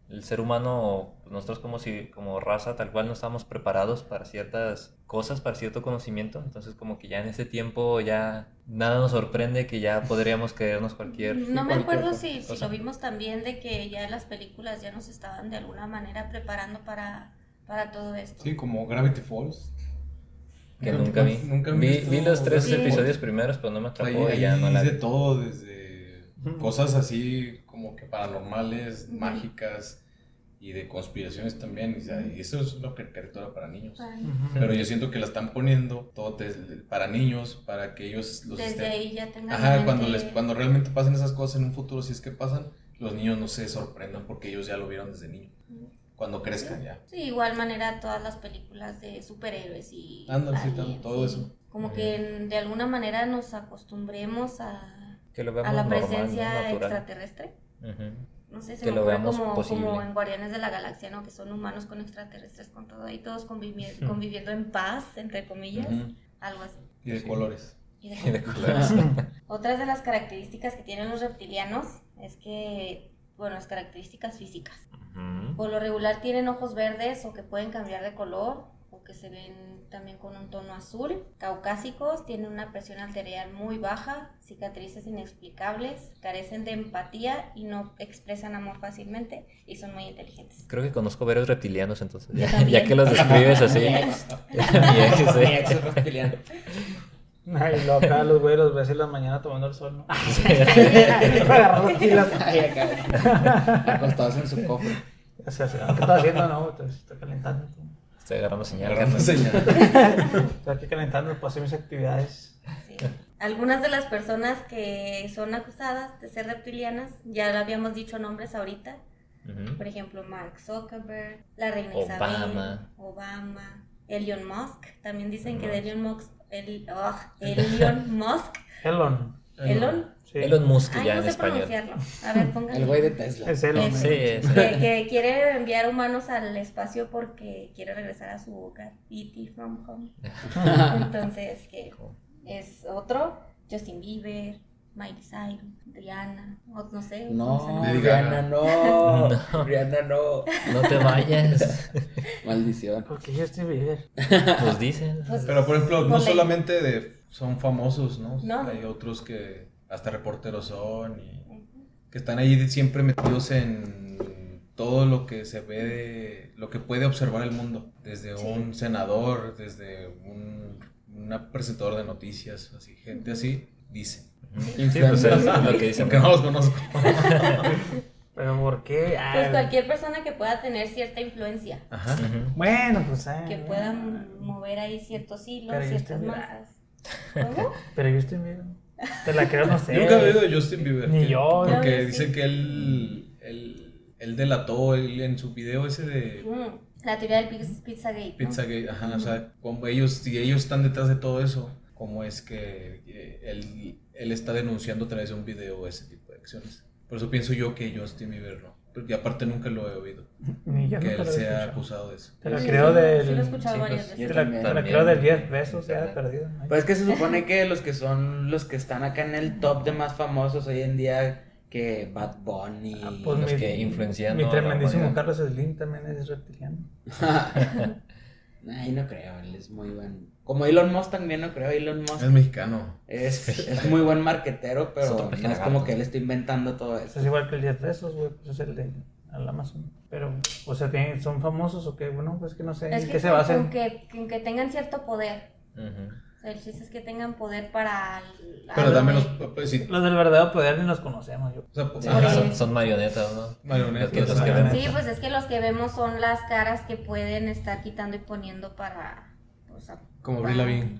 el ser humano, pues nosotros como, si, como raza, tal cual no estamos preparados para ciertas cosas, para cierto conocimiento, entonces como que ya en este tiempo ya nada nos sorprende que ya podríamos creernos cualquier... No me cualquier acuerdo si, si lo vimos también de que ya las películas ya nos estaban de alguna manera preparando para, para todo esto. Sí, como Gravity Falls. Que nunca vi. Nunca vi, visto vi los tres Sí. episodios primeros, pero no me atrapó Ahí, y ya no la es de vi. todo, desde cosas así como que paranormales, Ujú. mágicas y de conspiraciones también. Y, o sea, y eso es una caricatura para niños. Ay, Ujú. Pero yo siento que la están poniendo todo desde- para niños, para que ellos los Desde estén- ahí ya tengan Ajá, en cuando, mente- les, cuando realmente pasen esas cosas en un futuro, si es que pasan, los niños no se sorprendan porque ellos ya lo vieron desde niño. Cuando crezcan ya. Sí, igual manera todas las películas de superhéroes y Ándale, sí, todo sí. eso. Como que de alguna manera nos acostumbremos a, Que lo a la presencia Natural. extraterrestre. No sé, se Que me lo veamos como, posible. como en Guardianes de la Galaxia, ¿no? Que son humanos con extraterrestres, con todo ahí, todos convivi- conviviendo en paz, entre comillas, algo así. Y de Sí. colores. Y de *laughs* Y de colores. *laughs* Otras de las características que tienen los reptilianos es que, bueno, las características físicas. Por lo regular tienen ojos verdes o que pueden cambiar de color que se ven también con un tono azul. Caucásicos tienen una presión arterial muy baja, cicatrices inexplicables, carecen de empatía y no expresan amor fácilmente y son muy inteligentes. Creo que conozco varios reptilianos entonces. Ya, que los describes así. Mi ex. Mi es reptiliano. Ay, acá los güeyes los ves en la mañana tomando el sol, ¿no? *laughs* Agarrar pilas. Ay, acá. *laughs* Acostados en su cofre. O sea, ¿qué estás haciendo? No, te calentando. Estoy agarrando señal. Agarrando señal. *laughs* Estoy aquí calentando para hacer mis actividades. Sí. Algunas de las personas que son acusadas de ser reptilianas, ya lo habíamos dicho nombres ahorita, por ejemplo Mark Zuckerberg, la reina Obama. Isabel, Obama, Elon Musk, también dicen que de Elon Musk, el, ugh, Elon Musk, Elon. Elon. Sí. Elon Musk Ay, ya no en sé español. pronunciarlo. A ver, *laughs* póngale. El güey de Tesla. Es Elon. Ese. Sí, es- que, que quiere enviar humanos al espacio porque quiere regresar a su hogar. E.T. from home. *laughs* Entonces, que es otro. Justin Bieber, Miley Cyrus, Rihanna, o no sé. No, *laughs* Rihanna no. No. Rihanna no. No te vayas. Maldición. Porque Justin Bieber. Pues dicen. Pues, Pero por ejemplo, no solamente de, son famosos, ¿no? No. Hay otros que hasta reporteros son y que están ahí siempre metidos en todo lo que se ve, de- lo que puede observar el mundo, desde Sí. un senador, desde un una presentador de noticias, así, gente así, dice. Sí, pues es lo que dicen. Aunque no los conozco. *laughs* Pero ¿por qué? Ah, pues cualquier persona que pueda tener cierta influencia, Ajá. Ujú. Bueno, pues. que pueda mover ahí ciertos hilos, ciertas masas. ¿Cómo? Pero Justin Bieber. Te la creo, no sé. Yo nunca he oído de Justin Bieber. Ni que- yo. Porque Yo sí. dicen que él, él, él delató él en su video ese de Mm, La teoría del Piz- Pizzagate. ¿no? Pizzagate. Ajá, o sea, como ellos, si ellos están detrás de todo eso, ¿cómo es que eh, él, él está denunciando a través de un video ese tipo de acciones? Por eso pienso yo que Justin Bieber no. Porque aparte nunca lo he oído. Ni yo que él sea acusado de eso. Te la Sí, creo sí, del. Sí, lo he escuchado Sí, varias pues, veces. Te la, te la También. creo del 10 pesos, ya de perdido. ¿no? Pues es que se *laughs* supone que los que son los que están acá en el top de más famosos hoy en día, que Bad Bunny. Ah, pues los mi- que influencian Mi tremendísimo. Carlos Slim también es reptiliano. *laughs* Ay, no creo, él es muy buen. Como Elon Musk también no creo, Elon Musk Es mexicano. es, es muy buen marquetero, pero no es gato. como que él esté inventando todo Pues eso. es igual que el 10 pesos, güey, pues es el de al Amazon. Pero, o sea, ¿tienen- ¿son famosos o qué? Bueno, pues que no sé Es en que qué se basan. con que, con que tengan cierto poder. El chiste es que tengan poder para. Pero de- los. Pues, sí, Los del verdadero poder ni los conocemos, yo. o sea, Sí, ajá, son, son marionetas, ¿no? Marionetas, que-. Sí, pues es que los que vemos son las caras que pueden estar quitando y poniendo para. Como Brie Lavigne.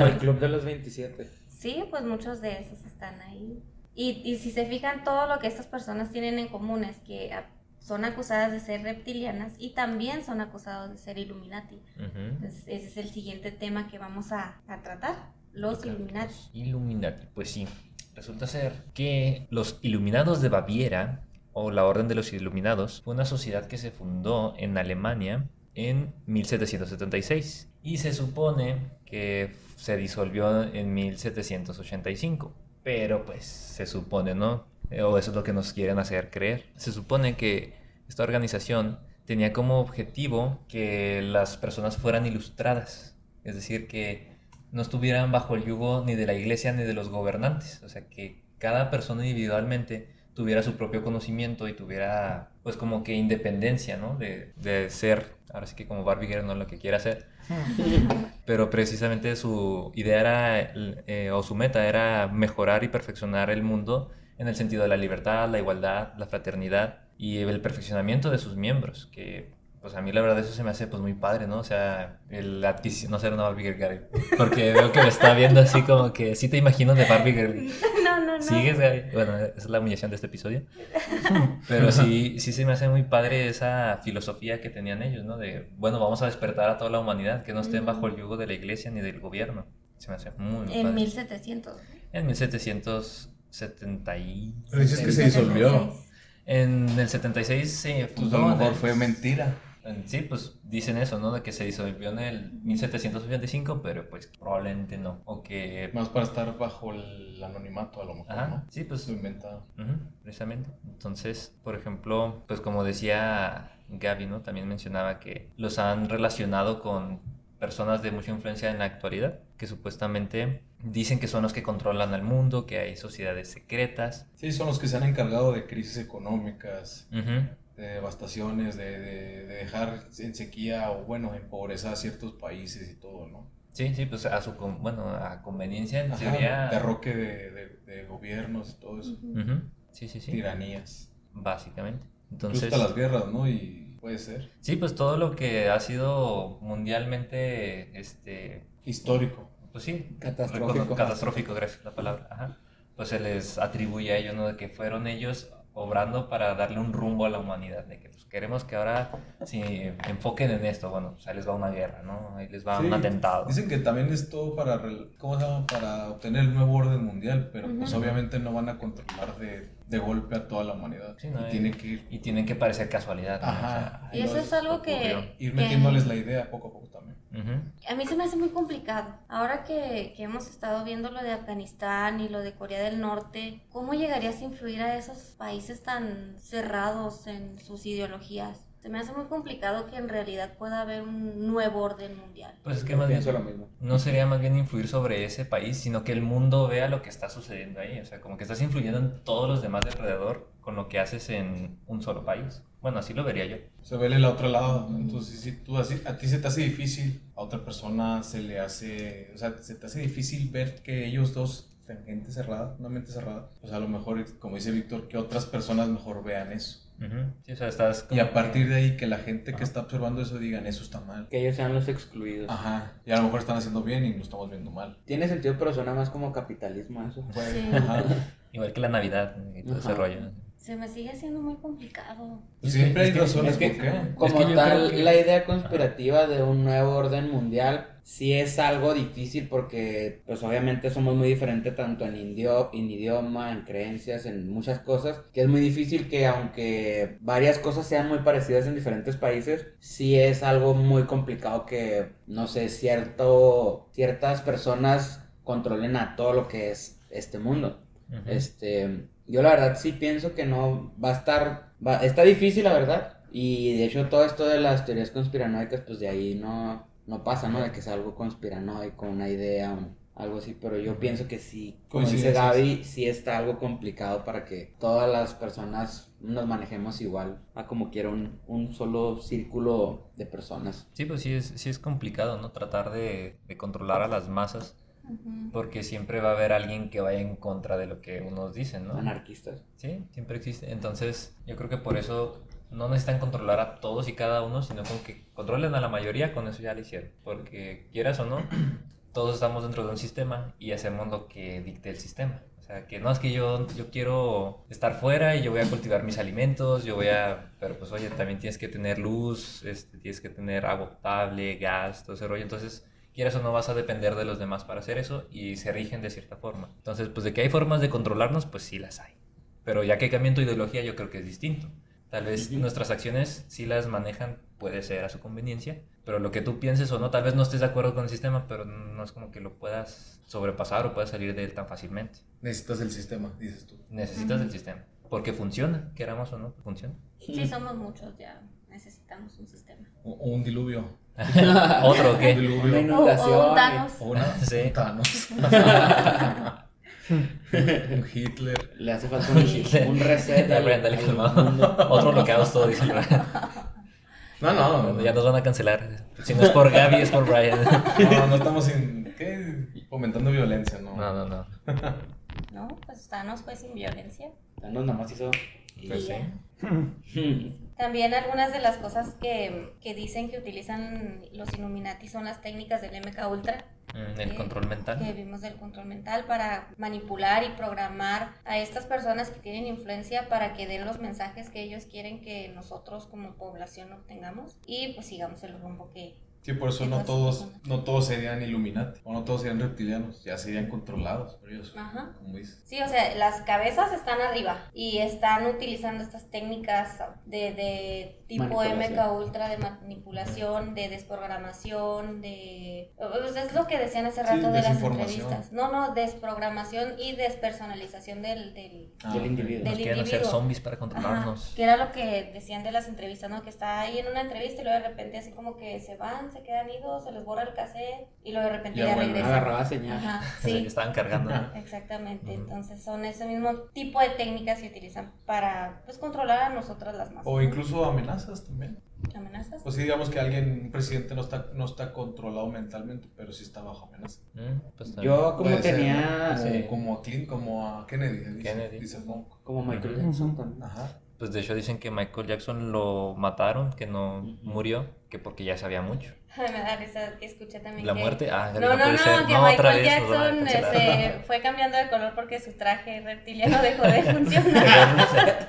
El club de los 27. Sí, pues muchos de esos están ahí. Y, y si se fijan, todo lo que estas personas tienen en común es que ah, son acusadas de ser reptilianas y también son acusados de ser Illuminati. Entonces, ese es el siguiente tema que vamos a, a tratar, los Tocar Illuminati. Illuminati, pues sí. Resulta ser que los Iluminados de Baviera, o la Orden de los Iluminados, fue una sociedad que se fundó en Alemania en 1776 y se supone que se disolvió en 1785. Pero pues se supone, ¿no? Eh, O eso es lo que nos quieren hacer creer. Se supone que esta organización tenía como objetivo que las personas fueran ilustradas. Es decir, que no estuvieran bajo el yugo ni de la iglesia ni de los gobernantes. O sea, que cada persona individualmente tuviera su propio conocimiento y tuviera, pues, como que independencia, ¿no? De, de ser, ahora sí que como Barbie Girl no lo que quiera hacer. *laughs* Pero precisamente su idea era, eh, o su meta era mejorar y perfeccionar el mundo en el sentido de la libertad, la igualdad, la fraternidad y el perfeccionamiento de sus miembros, que pues a mí la verdad eso se me hace pues muy padre, ¿no? O sea, el adquisición, no ser una Barbie Girl, Gary, porque veo que me está viendo así como que sí te imagino de Barbie Girl. *laughs* No, no, no. ¿Sigues, Gary? Bueno, esa es la humillación de este episodio. Pero sí, sí se me hace muy padre esa filosofía que tenían ellos, ¿no? De, bueno, vamos a despertar a toda la humanidad, que no estén bajo el yugo de la iglesia ni del gobierno. Se me hace muy, muy En padre. 1700. En 1770 y... Pero dices que se disolvió. En el 76 se Pues fundó. a lo mejor fue mentira. Sí, pues dicen eso, ¿no? De que se disolvió en el 1785, pero pues probablemente no. O que... Más para estar bajo el anonimato, a lo mejor, Ajá, ¿no? sí, pues Lo inventado. Ujú, precisamente. Entonces, por ejemplo, pues como decía Gaby, ¿no? También mencionaba que los han relacionado con personas de mucha influencia en la actualidad, que supuestamente dicen que son los que controlan al mundo, que hay sociedades secretas. Sí, son los que se han encargado de crisis económicas, Ujú, de devastaciones, de, de- de dejar en sequía o, bueno, en pobreza a ciertos países y todo, ¿no? Sí, sí, pues a su, con- bueno, a conveniencia, en Ajá, teoría. derroque de, de- de gobiernos y todo eso. Sí, sí, sí. Tiranías. Básicamente. Incluso Entonces, hasta las guerras, ¿no? Y puede ser. sí, pues todo lo que ha sido mundialmente, este, Histórico. pues sí, Catastrófico. catastrófico, gracias la palabra, ajá. Pues se les atribuye a ellos, ¿no? De que fueron ellos obrando para darle un rumbo a la humanidad, de que pues, queremos que ahora se enfoquen en esto, bueno, pues ahí les va una guerra, ¿no? Ahí les va Sí, un atentado. Dicen que también es todo para, rel- ¿cómo se llama? para obtener el nuevo orden mundial, pero pues obviamente no van a controlar de, de golpe a toda la humanidad. Sí, no, y y- tiene que ir, Y tienen que parecer casualidad. ¿no? O Ajá. sea, Y eso es algo que, ir que metiéndoles la idea poco a poco también. a mí se me hace muy complicado. Ahora que, que hemos estado viendo lo de Afganistán y lo de Corea del Norte, ¿cómo llegarías a influir a esos países tan cerrados en sus ideologías? Se me hace muy complicado que en realidad pueda haber un nuevo orden mundial. Pues es que más bien lo mismo. no sería más bien influir sobre ese país, sino que el mundo vea lo que está sucediendo ahí. O sea, como que estás influyendo en todos los demás de alrededor con lo que haces en un solo país. Bueno, así lo vería yo. Se ve el otro lado. Entonces, si tú así, a ti se te hace difícil, a otra persona se le hace, o sea, se te hace difícil ver que ellos dos tengan gente cerrada, una mente cerrada. Pues a lo mejor, como dice Víctor, que otras personas mejor vean eso. Ujú. Sí, o sea, estás Y a partir de ahí que la gente que está observando eso digan, eso está mal. Que ellos sean los excluidos. Ajá. Y a lo mejor están haciendo bien y lo estamos viendo mal. Tiene sentido, pero suena más como capitalismo eso. Puede- Sí. ajá. igual que la Navidad y todo ese Ajá. rollo. Se me sigue haciendo muy complicado. Siempre hay que- razones es que- por qué. Como que yo tal, que- la idea conspirativa de un nuevo orden mundial sí es algo difícil porque, pues obviamente somos muy diferentes tanto en, indio, en idioma, en creencias, en muchas cosas, que es muy difícil que aunque varias cosas sean muy parecidas en diferentes países, sí es algo muy complicado que, no sé, cierto, ciertas personas controlen a todo lo que es este mundo. Este, yo la verdad sí pienso que no va a estar, va- está difícil la verdad. Y de hecho todo esto de las teorías conspiranoicas, pues de ahí no, no pasa, ¿no? De que sea algo conspiranoico, una idea, un- algo así. Pero yo pienso que sí, como dice. Gaby, sí está algo complicado para que todas las personas nos manejemos igual, a como quiera un, un solo círculo de personas. Sí, pues sí es, sí es complicado, ¿no? Tratar de, de controlar a las masas. Porque siempre va a haber alguien que vaya en contra de lo que unos dicen, ¿no? Anarquistas. Sí, siempre existe. Entonces, yo creo que por eso no necesitan controlar a todos y cada uno, sino con que controlen a la mayoría, con eso ya lo hicieron. Porque quieras o no, *clears throat* todos estamos dentro de un sistema y hacemos lo que dicte el sistema. O sea, que no es que yo, yo quiero estar fuera y yo voy a cultivar mis alimentos, yo voy a... Pero pues oye, también tienes que tener luz, este, tienes que tener agua potable, gas, todo ese rollo. Entonces, quieras o no vas a depender de los demás para hacer eso y se rigen de cierta forma. Entonces, pues de que hay formas de controlarnos, pues sí las hay. Pero ya que cambien tu ideología, yo creo que es distinto. Tal vez nuestras acciones sí las manejan, puede ser a su conveniencia, pero lo que tú pienses o no, tal vez no estés de acuerdo con el sistema, pero no es como que lo puedas sobrepasar o puedas salir de él tan fácilmente. Necesitas el sistema, dices tú. Necesitas Ujú. el sistema, porque funciona, queramos o no, funciona. Sí, somos muchos, ya necesitamos un sistema. O, o un diluvio. *laughs* ¿Otro diluvio. Una O, inundación. o un Thanos. Una, *laughs* Sí. un Thanos. *laughs* un Hitler. Le hace falta un, un reset. Al- al mundo. Otro holocausto, dice el Brian. No, no. Ya nos van a cancelar. Si no es por Gaby, es por Brian. No, no estamos en, ¿qué? fomentando violencia, no. No, no, no. No, pues Thanos fue sin violencia. Thanos nomás hizo. Pues sí. También algunas de las cosas que, que dicen que utilizan los Illuminati son las técnicas del MK Ultra. Mm, El que- control mental. que vimos del control mental para manipular y programar a estas personas que tienen influencia para que den los mensajes que ellos quieren que nosotros como población obtengamos y pues sigamos el rumbo que Sí, por eso no todos, ajá. no todos serían Illuminati, o no todos serían reptilianos, ya serían controlados por ellos, Ajá. como dices. Sí, o sea, las cabezas están arriba y están utilizando estas técnicas de, de tipo. MK Ultra, de manipulación, de desprogramación, de... pues es lo que decían hace Sí, rato de las entrevistas. No, no, desprogramación y despersonalización del... del Ah, Del individuo. Nos del quieren hacer individuo. zombies para Ajá, controlarnos. que era lo que decían de las entrevistas, ¿no? Que está ahí en una entrevista y luego de repente así como que se van, se quedan idos, se les borra el cassette y luego de repente Ya ya, vuelven. regresan. Agarraba señal. Ajá, sí. estaban cargando. *laughs* Exactamente, Ujú. entonces son ese mismo tipo de técnicas que utilizan para pues controlar a nosotras las masas. O incluso amenazas también. amenazas. Pues sí, digamos que alguien, un presidente no está, no está controlado mentalmente, pero sí está bajo amenaza. Mm, pues. Yo como Puede ser, tenía ¿no? Sí. Como, como a Clint, como a Kennedy, dice, Kennedy. dice Funk. como Michael. Jackson también. Ajá. pues de hecho dicen que Michael Jackson lo mataron, que no murió, que porque ya sabía mucho. *laughs* Me da risa que escuché también La que- muerte, ah, No, no, no, que No, otra Michael Jackson cancelar. este, fue cambiando de color porque su traje reptiliano dejó de *laughs* funcionar.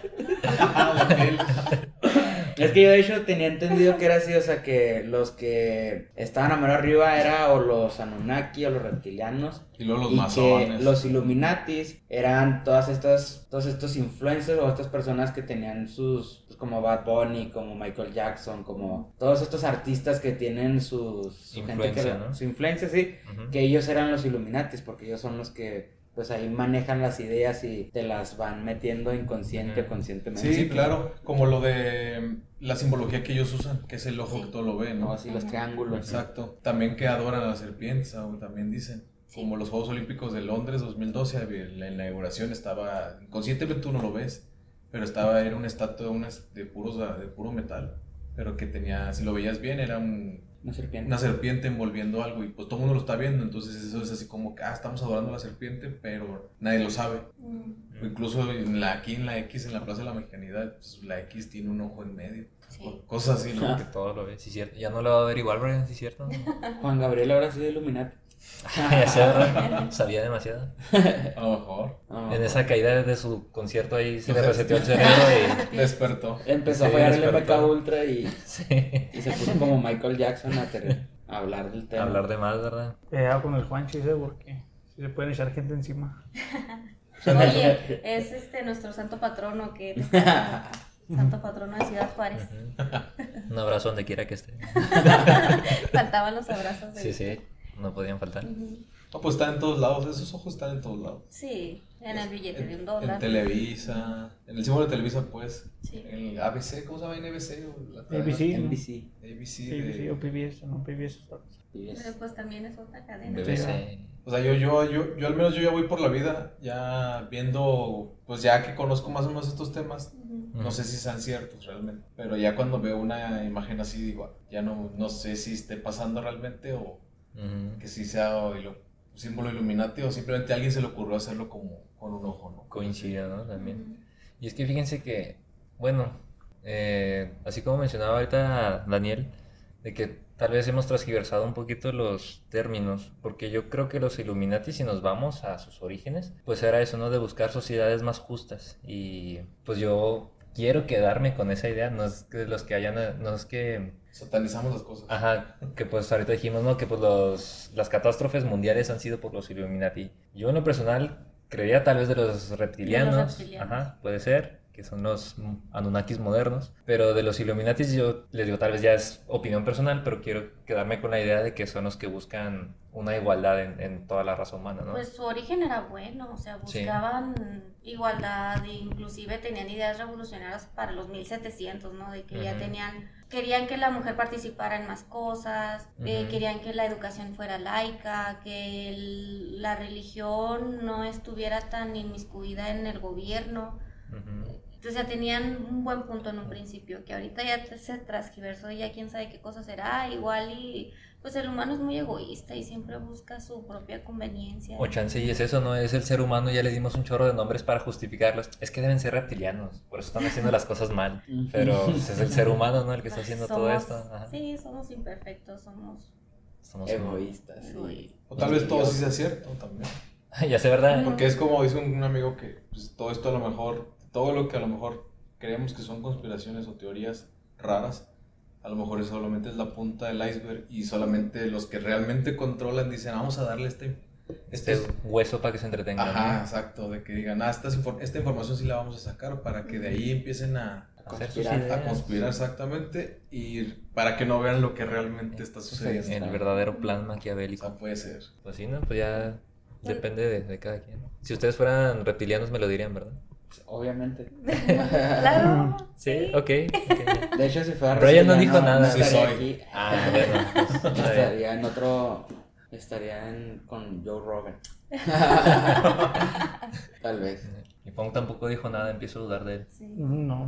*laughs* Es que yo de hecho tenía entendido que era así, o sea, que los que estaban a mano arriba era o los Anunnaki o los reptilianos. Y luego los y masones. que los Illuminatis eran todas estas, todos estos influencers o estas personas que tenían sus, pues, como Bad Bunny, como Michael Jackson, como todos estos artistas que tienen sus, su gente Influencia, que, ¿no? su influencia, sí, que ellos eran los Illuminatis, porque ellos son los que pues ahí manejan las ideas y te las van metiendo inconsciente o conscientemente. Sí, claro, como lo de la simbología que ellos usan, que es el ojo Sí. que todo lo ve, ¿no? ¿no? Así los triángulos. Exacto. También que adoran a las serpientes, ah, también dicen. Como los Juegos Olímpicos de Londres 2012, en la inauguración estaba, inconscientemente tú no lo ves, pero estaba, era una estatua de, puros, de puro metal, pero que tenía, si lo veías bien, era un- Una serpiente. una serpiente envolviendo algo y pues todo el mundo lo está viendo, entonces eso es así como que, ah, estamos adorando a la serpiente, pero nadie lo sabe. Mm, incluso en la, aquí en la X, en la Plaza de la Mexicanidad, pues, la X tiene un ojo en medio. Sí. O Cosas así, ¿no? Que todo lo ve, sí, cierto. Ya no lo va a ver igual, Brian, sí, cierto. Juan Gabriel ahora sí de Illuminati. *laughs* ya sé, ¿verdad? *laughs* Sabía demasiado. A lo mejor. No, En esa caída de su concierto ahí se le reseteó el cerebro *laughs* Despertó. Empezó a fallar el. MK Ultra y, y sí, y se puso como Michael Jackson a, ter- a hablar del tema. hablar de más, ¿verdad? Cuidado con el Juancho ese porque si le pueden echar gente encima. Oye, es este nuestro santo patrono que santo patrono de Ciudad Juárez. Un abrazo donde quiera que esté. Faltaban los abrazos de Sí, sí, no podían faltar. Ujú. No, pues están en todos lados, esos ojos están en todos lados. Sí, en el billete de un dólar. en Televisa, en el símbolo de Televisa, pues. Sí. En el ABC, ¿cómo se llama? NBC. o la? ABC. ¿no? NBC. ABC. Sí, de- sí, o PBS, no, PBS. Pero pues también es otra cadena. BBC. O sea, yo, yo, yo, yo al menos yo ya voy por la vida, ya viendo, pues ya que conozco más o menos estos temas, no sé si sean ciertos realmente, pero ya cuando veo una imagen así digo, ya no, no sé si esté pasando realmente o Que sí sea un símbolo Illuminati o simplemente a alguien se le ocurrió hacerlo como con un ojo, ¿no? Coincidió, ¿no? También. Y es que fíjense que, bueno, eh, así como mencionaba ahorita Daniel, de que tal vez hemos transgiversado un poquito los términos, porque yo creo que los Illuminati, si nos vamos a sus orígenes, pues era eso, ¿no? De buscar sociedades más justas. Y pues yo quiero quedarme con esa idea, no es que los que hayan, no es que Satanizamos las cosas. Ajá, que pues ahorita dijimos, ¿no? Que pues los, las catástrofes mundiales han sido por los Illuminati. Yo en lo personal creería tal vez de los reptilianos. reptilianos. Ajá, puede ser, que son los mm, Anunnakis modernos. Pero de los Illuminati yo les digo, tal vez ya es opinión personal, pero quiero quedarme con la idea de que son los que buscan una igualdad en, en toda la raza humana, ¿no? Pues su origen era bueno, o sea, Sí. buscaban igualdad e inclusive tenían ideas revolucionarias para los 1700, ¿no? De que ya tenían, querían que la mujer participara en más cosas, eh, querían que la educación fuera laica, que el- la religión no estuviera tan inmiscuida en el gobierno. Ujú. O sea, tenían un buen punto en un principio, que ahorita ya se transgiversó y ya quién sabe qué cosa será, igual y pues el humano es muy egoísta y siempre busca su propia conveniencia. O chance y es eso, ¿no? Es el ser humano, ya le dimos un chorro de nombres para justificarlos. Es que deben ser reptilianos, por eso están haciendo las cosas mal. Pero pues, es el ser *laughs* humano, ¿no? El que está haciendo todo esto. Ajá. Sí, somos imperfectos, somos... Somos Egoístas. sí. O tal vez todo sí sea cierto también. *laughs* ya sé, ¿verdad? Porque es como dice un, un amigo que pues, todo esto a lo mejor, todo lo que a lo mejor creemos que son conspiraciones o teorías raras, a lo mejor es solamente es la punta del iceberg y solamente los que realmente controlan dicen, vamos a darle este... Este este hueso para que se entretengan. Ajá, exacto, de que digan, ah, esta, esta información sí la vamos a sacar para que de ahí empiecen a, conspirar, a conspirar exactamente y para que no vean lo que realmente está sucediendo. El verdadero plan O maquiavélico. sea, puede ser. Pues sí, ¿no? Pues ya depende de, de cada quien. Si ustedes fueran reptilianos me lo dirían, ¿verdad? Pues, obviamente. *laughs* Claro. Sí, ok. ok. De hecho, si fuera Brian no dijo nada. No Sí estaría soy. aquí. Ah, bueno. *laughs* pues. Estaría en otro. Estaría en, con Joe Rogan. *laughs* Tal vez. Y Fong tampoco dijo nada, empiezo a dudar de él. Sí. No.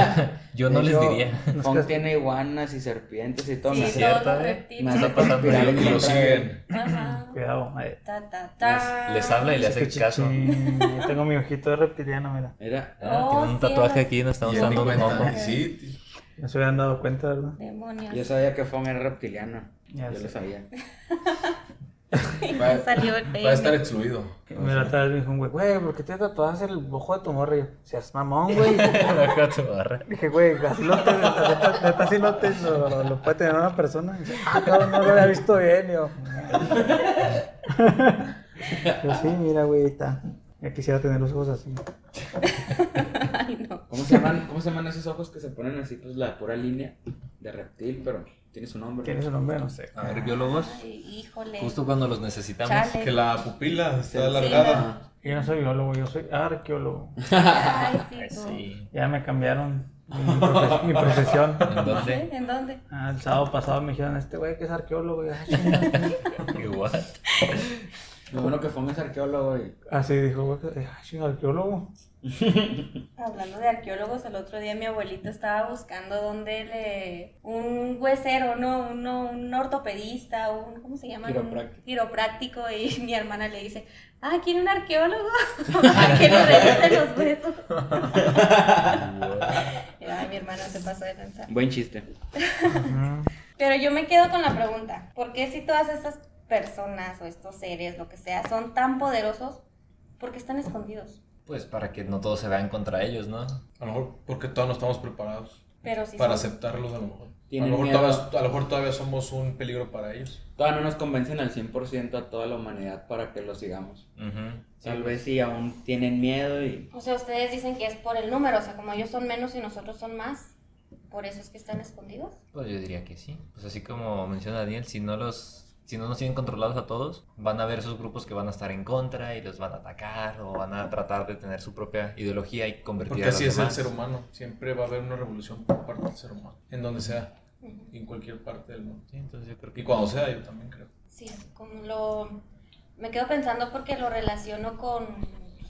*laughs* Yo no les diría. Fong tiene iguanas y serpientes y todo. Sí, los ¿eh? me reptiles. hace conspirar en Y lo siguen. Ajá. Cuidado. eh. Ta, ta, ta. Les habla y le hace caso. Yo tengo mi ojito de reptiliano, mira. Mira, Ah, Oh, tiene un sí, tatuaje aquí, nos estamos dando un ojo. Sí, tío. No se habían dado cuenta, ¿verdad? Demonios. yo sabía que Fong era reptiliano. Ya Yo sé. lo sabía. *laughs* Va, *laughs* Salió el va a estar excluido. Mira, otra vez me dijo un güey, güey, ¿por qué te tatuaste el ojo de tu morra? Y yo, seas mamón, güey. *laughs* Tu. Dije, güey, así lo te, así lo, te, lo, puede tener una persona. Y dice, ah, no, no lo había visto bien. Yo, yo sí, mira, güey, está. Ya quisiera tener los ojos así. *laughs* Ay, no. ¿Cómo se llaman, cómo se llaman esos ojos que se ponen así, pues la pura línea de reptil, pero tiene su nombre? ¿Tiene su nombre? No sé. A ver, biólogos, Ay, híjole. justo cuando los necesitamos. Chale. Que la pupila está Sí. alargada. Yo no soy biólogo, yo soy arqueólogo. *laughs* Ay, sí, sí. Ya me cambiaron mi, profe- mi profesión. ¿En ¿Sí? dónde? ¿En dónde? Ah, el sábado pasado me dijeron, este güey que es arqueólogo. Ah. *laughs* Igual. Lo bueno que Fong es arqueólogo y... Así dijo, güey, que, ah, arqueólogo. *laughs* Hablando de arqueólogos, el otro día mi abuelito estaba buscando dónde le... Un huesero, ¿no? Uno, un ortopedista, un... ¿Cómo se llama? Un Quiropráctico. quiropráctico. Y *laughs* mi hermana le dice, ah, ¿quiere un arqueólogo? Para *laughs* que le revise los huesos. Y, Ay, mi hermana se pasó de lanzar. Buen chiste. Pero yo me quedo con la pregunta, ¿por qué si todas estas personas o estos seres, lo que sea, son tan poderosos, ¿por qué están escondidos? Pues para que no todos se vean contra ellos, ¿no? A lo mejor porque todavía no estamos preparados Pero si para son- aceptarlos a lo mejor. A lo, mejor todavía, a lo mejor todavía somos un peligro para ellos. Todavía no nos convencen al 100% a toda la humanidad para que lo sigamos. Ujú. Tal vez sí aún tienen miedo y... O sea, ustedes dicen que es por el número, o sea, como ellos son menos y nosotros son más, ¿por eso es que están escondidos? Pues yo diría que sí. Pues así como menciona Daniel, si no los si no nos tienen controlados a todos, van a haber esos grupos que van a estar en contra y los van a atacar o van a tratar de tener su propia ideología y convertir Porque a los así es el demás. ser humano. Siempre va a haber una revolución por parte del ser humano. En donde sea. En cualquier parte del mundo. Sí, entonces yo creo que Y cuando sea, yo también creo. Sí, como lo... Me quedo pensando porque lo relaciono con...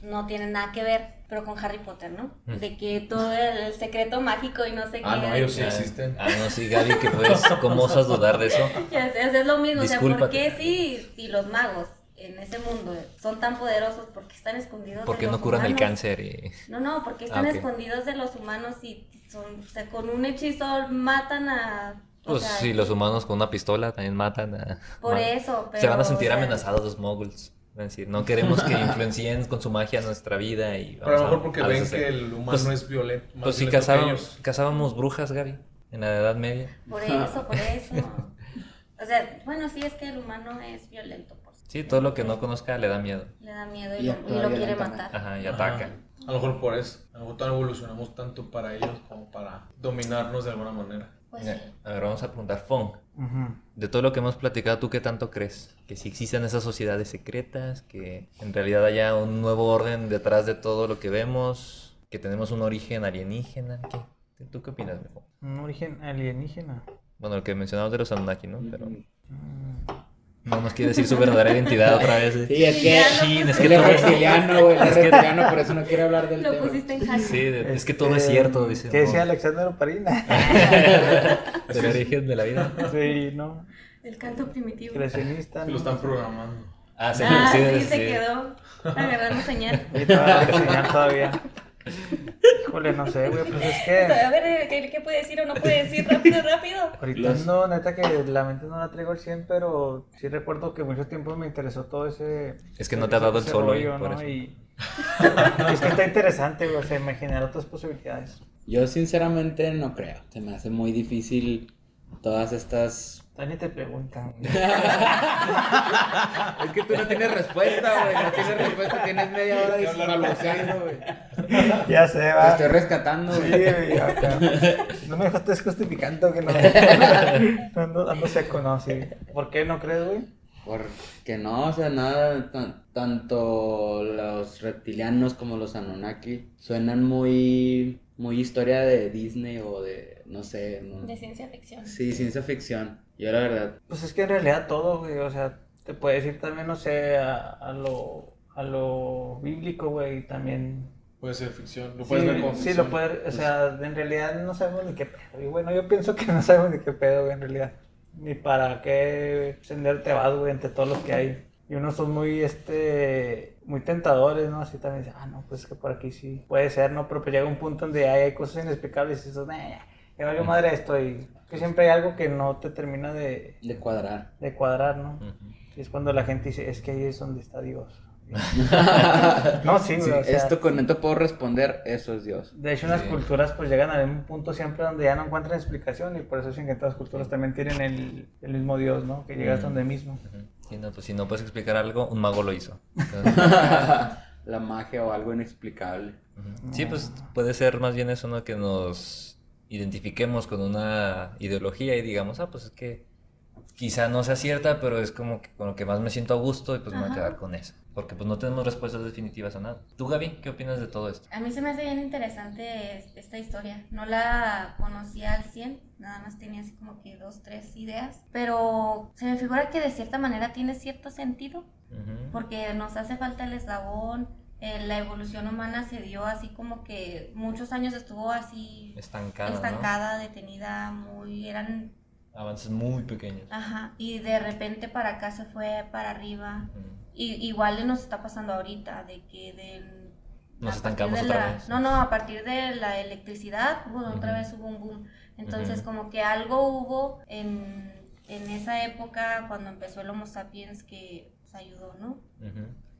No tiene nada que ver, pero con Harry Potter, ¿no? Mm. De que todo el, el secreto mágico y no sé Ah, qué. no, ellos sí Ah, existen. Ah, no, sí, Gaby, que pues, ¿cómo osas dudar de eso? *laughs* Ya sé, es lo mismo, o sea, ¿por Discúlpate. qué si, si los magos en ese mundo son tan poderosos, por qué están escondidos ¿Por de qué no los curan el humanos? cáncer? Y... No, no, porque están Ah, ok. escondidos de los humanos y son, o sea, con un hechizo matan a... o Pues sea, sí, los humanos con una pistola también matan a... Por eso, pero... Se van a sentir o sea, amenazados los moguls. Es decir, no queremos que influencien con su magia nuestra vida y Pero a lo vamos mejor porque a ven deshacer. que el humano Pues- es violento. Más Pues sí, violento que cazábamos, ellos. cazábamos brujas, Gaby, en la Edad Media. Por eso, por eso. O sea, bueno, sí es que el humano es violento, por sí. Sí, todo lo que no conozca le da miedo. Le da miedo y, Y lo, actúa y lo quiere matar. Ajá, y Ajá. ataca. A lo mejor por eso. A lo mejor todavía evolucionamos tanto para ellos como para dominarnos de alguna manera. Pues Mira, sí. A ver, vamos a preguntar, Fong, Ujú. de todo lo que hemos platicado, ¿tú qué tanto crees? Que si existen esas sociedades secretas, que en realidad haya un nuevo orden detrás de todo lo que vemos, que tenemos un origen alienígena. ¿Qué? ¿Tú qué opinas, Fong? Un origen alienígena. Bueno, el que mencionamos de los Anunnaki, ¿no? Pero Mm. No nos quiere decir su verdadera identidad otra vez. ¿eh? Sí, es Sí, que... Chin, es pusiste. que Él es todo- reptiliano, güey. Es reptiliano, por eso no quiere hablar del Lo tema. pusiste en hashtag. Sí, de- es que todo es cierto, dice. ¿Qué decía ¿no? Alexander Oparina? *laughs* Del origen de la vida. sí, ¿no? El canto primitivo. Creacionista. Que ¿no? lo están programando. Ah, sí, Ah, sí, sí, se sí. quedó agarrando señal. Sí, todavía enseñar todavía. *laughs* Híjole, no sé, güey, pues es que... A ver, ¿qué, qué puede decir o no puede decir? Rápido, rápido. Ahorita Los- no, neta que la mente no la traigo al 100, pero sí recuerdo que mucho tiempo me interesó todo ese... Es que no te ha dado el ese sol hoy, rollo, por ¿no? eso. Y... *laughs* es que está interesante, güey, o sea, imaginar otras posibilidades. Yo sinceramente no creo. Se me hace muy difícil todas estas... Dani te preguntan. *laughs* Es que tú no tienes respuesta, güey. No tienes respuesta, tienes media hora hablar balbuceando, güey. ya sé, Te va. estoy rescatando, Sí, güey. güey, acá. No me estés justificando que no. *laughs* Ando, ando seco, no, sí. ¿Por qué no crees, güey? Porque no, o sea, nada, tan- tanto los reptilianos como los Anunnaki suenan muy, muy historia de Disney o de, no sé, no- De ciencia ficción. sí, ciencia ficción. Yo la verdad, Pues es que en realidad todo, güey, o sea, te puedes ir también, no sé, a, a lo, a lo bíblico, güey, también Puede ser ficción, lo Sí, puedes ver como sí, ficción. lo puede, o sea, en realidad no sabemos ni qué pedo. Y bueno, yo pienso que no sabemos ni qué pedo, güey, en realidad. Ni para qué sender te vas, güey, entre todos los que hay. Y unos son muy, este, muy tentadores, ¿no? Así también, ah, no, pues es que por aquí sí puede ser, ¿no? Pero pues llega un punto donde hay, hay cosas inexplicables y dices, "Nah, ya valió madre esto. Y que siempre hay algo que no te termina de, De cuadrar. de cuadrar, ¿no? Y es cuando la gente dice, es que ahí es donde está Dios. *laughs* no, sí, Sí, o sea, esto con esto puedo responder, eso es Dios. De hecho, unas Sí. culturas pues llegan a un punto siempre donde ya no encuentran explicación y por eso es que todas las culturas también tienen el, el mismo Dios, ¿no? Que llega hasta Mm. donde mismo. Ujú. Sí, no, pues si no puedes explicar algo, un mago lo hizo. Entonces, *laughs* La magia o algo inexplicable. Sí, pues puede ser más bien eso, ¿no? Que nos identifiquemos con una ideología y digamos, ah, pues es que quizá no sea cierta, pero es como que con lo que más me siento a gusto y pues me voy a Ajá. quedar con eso. Porque pues no tenemos respuestas definitivas a nada. ¿Tú, Gaby, qué opinas de todo esto? A mí se me hace bien interesante es- esta historia. No la conocía al 100, nada más tenía así como que dos, tres ideas. Pero se me figura que de cierta manera tiene cierto sentido, Ujú. porque nos hace falta el eslabón. Eh, la evolución humana se dio así como que muchos años estuvo así Estancada, detenida, muy. eran. Avances muy pequeños. Ajá, y de repente para acá se fue para arriba. Y, igual nos está pasando ahorita, de que del... Nos a partir estancamos de otra la- vez. No, no, a partir de la electricidad, bueno, otra Ujú. vez hubo un boom. Entonces, como que algo hubo en, en esa época, cuando empezó el Homo sapiens, que pues, ayudó, ¿no?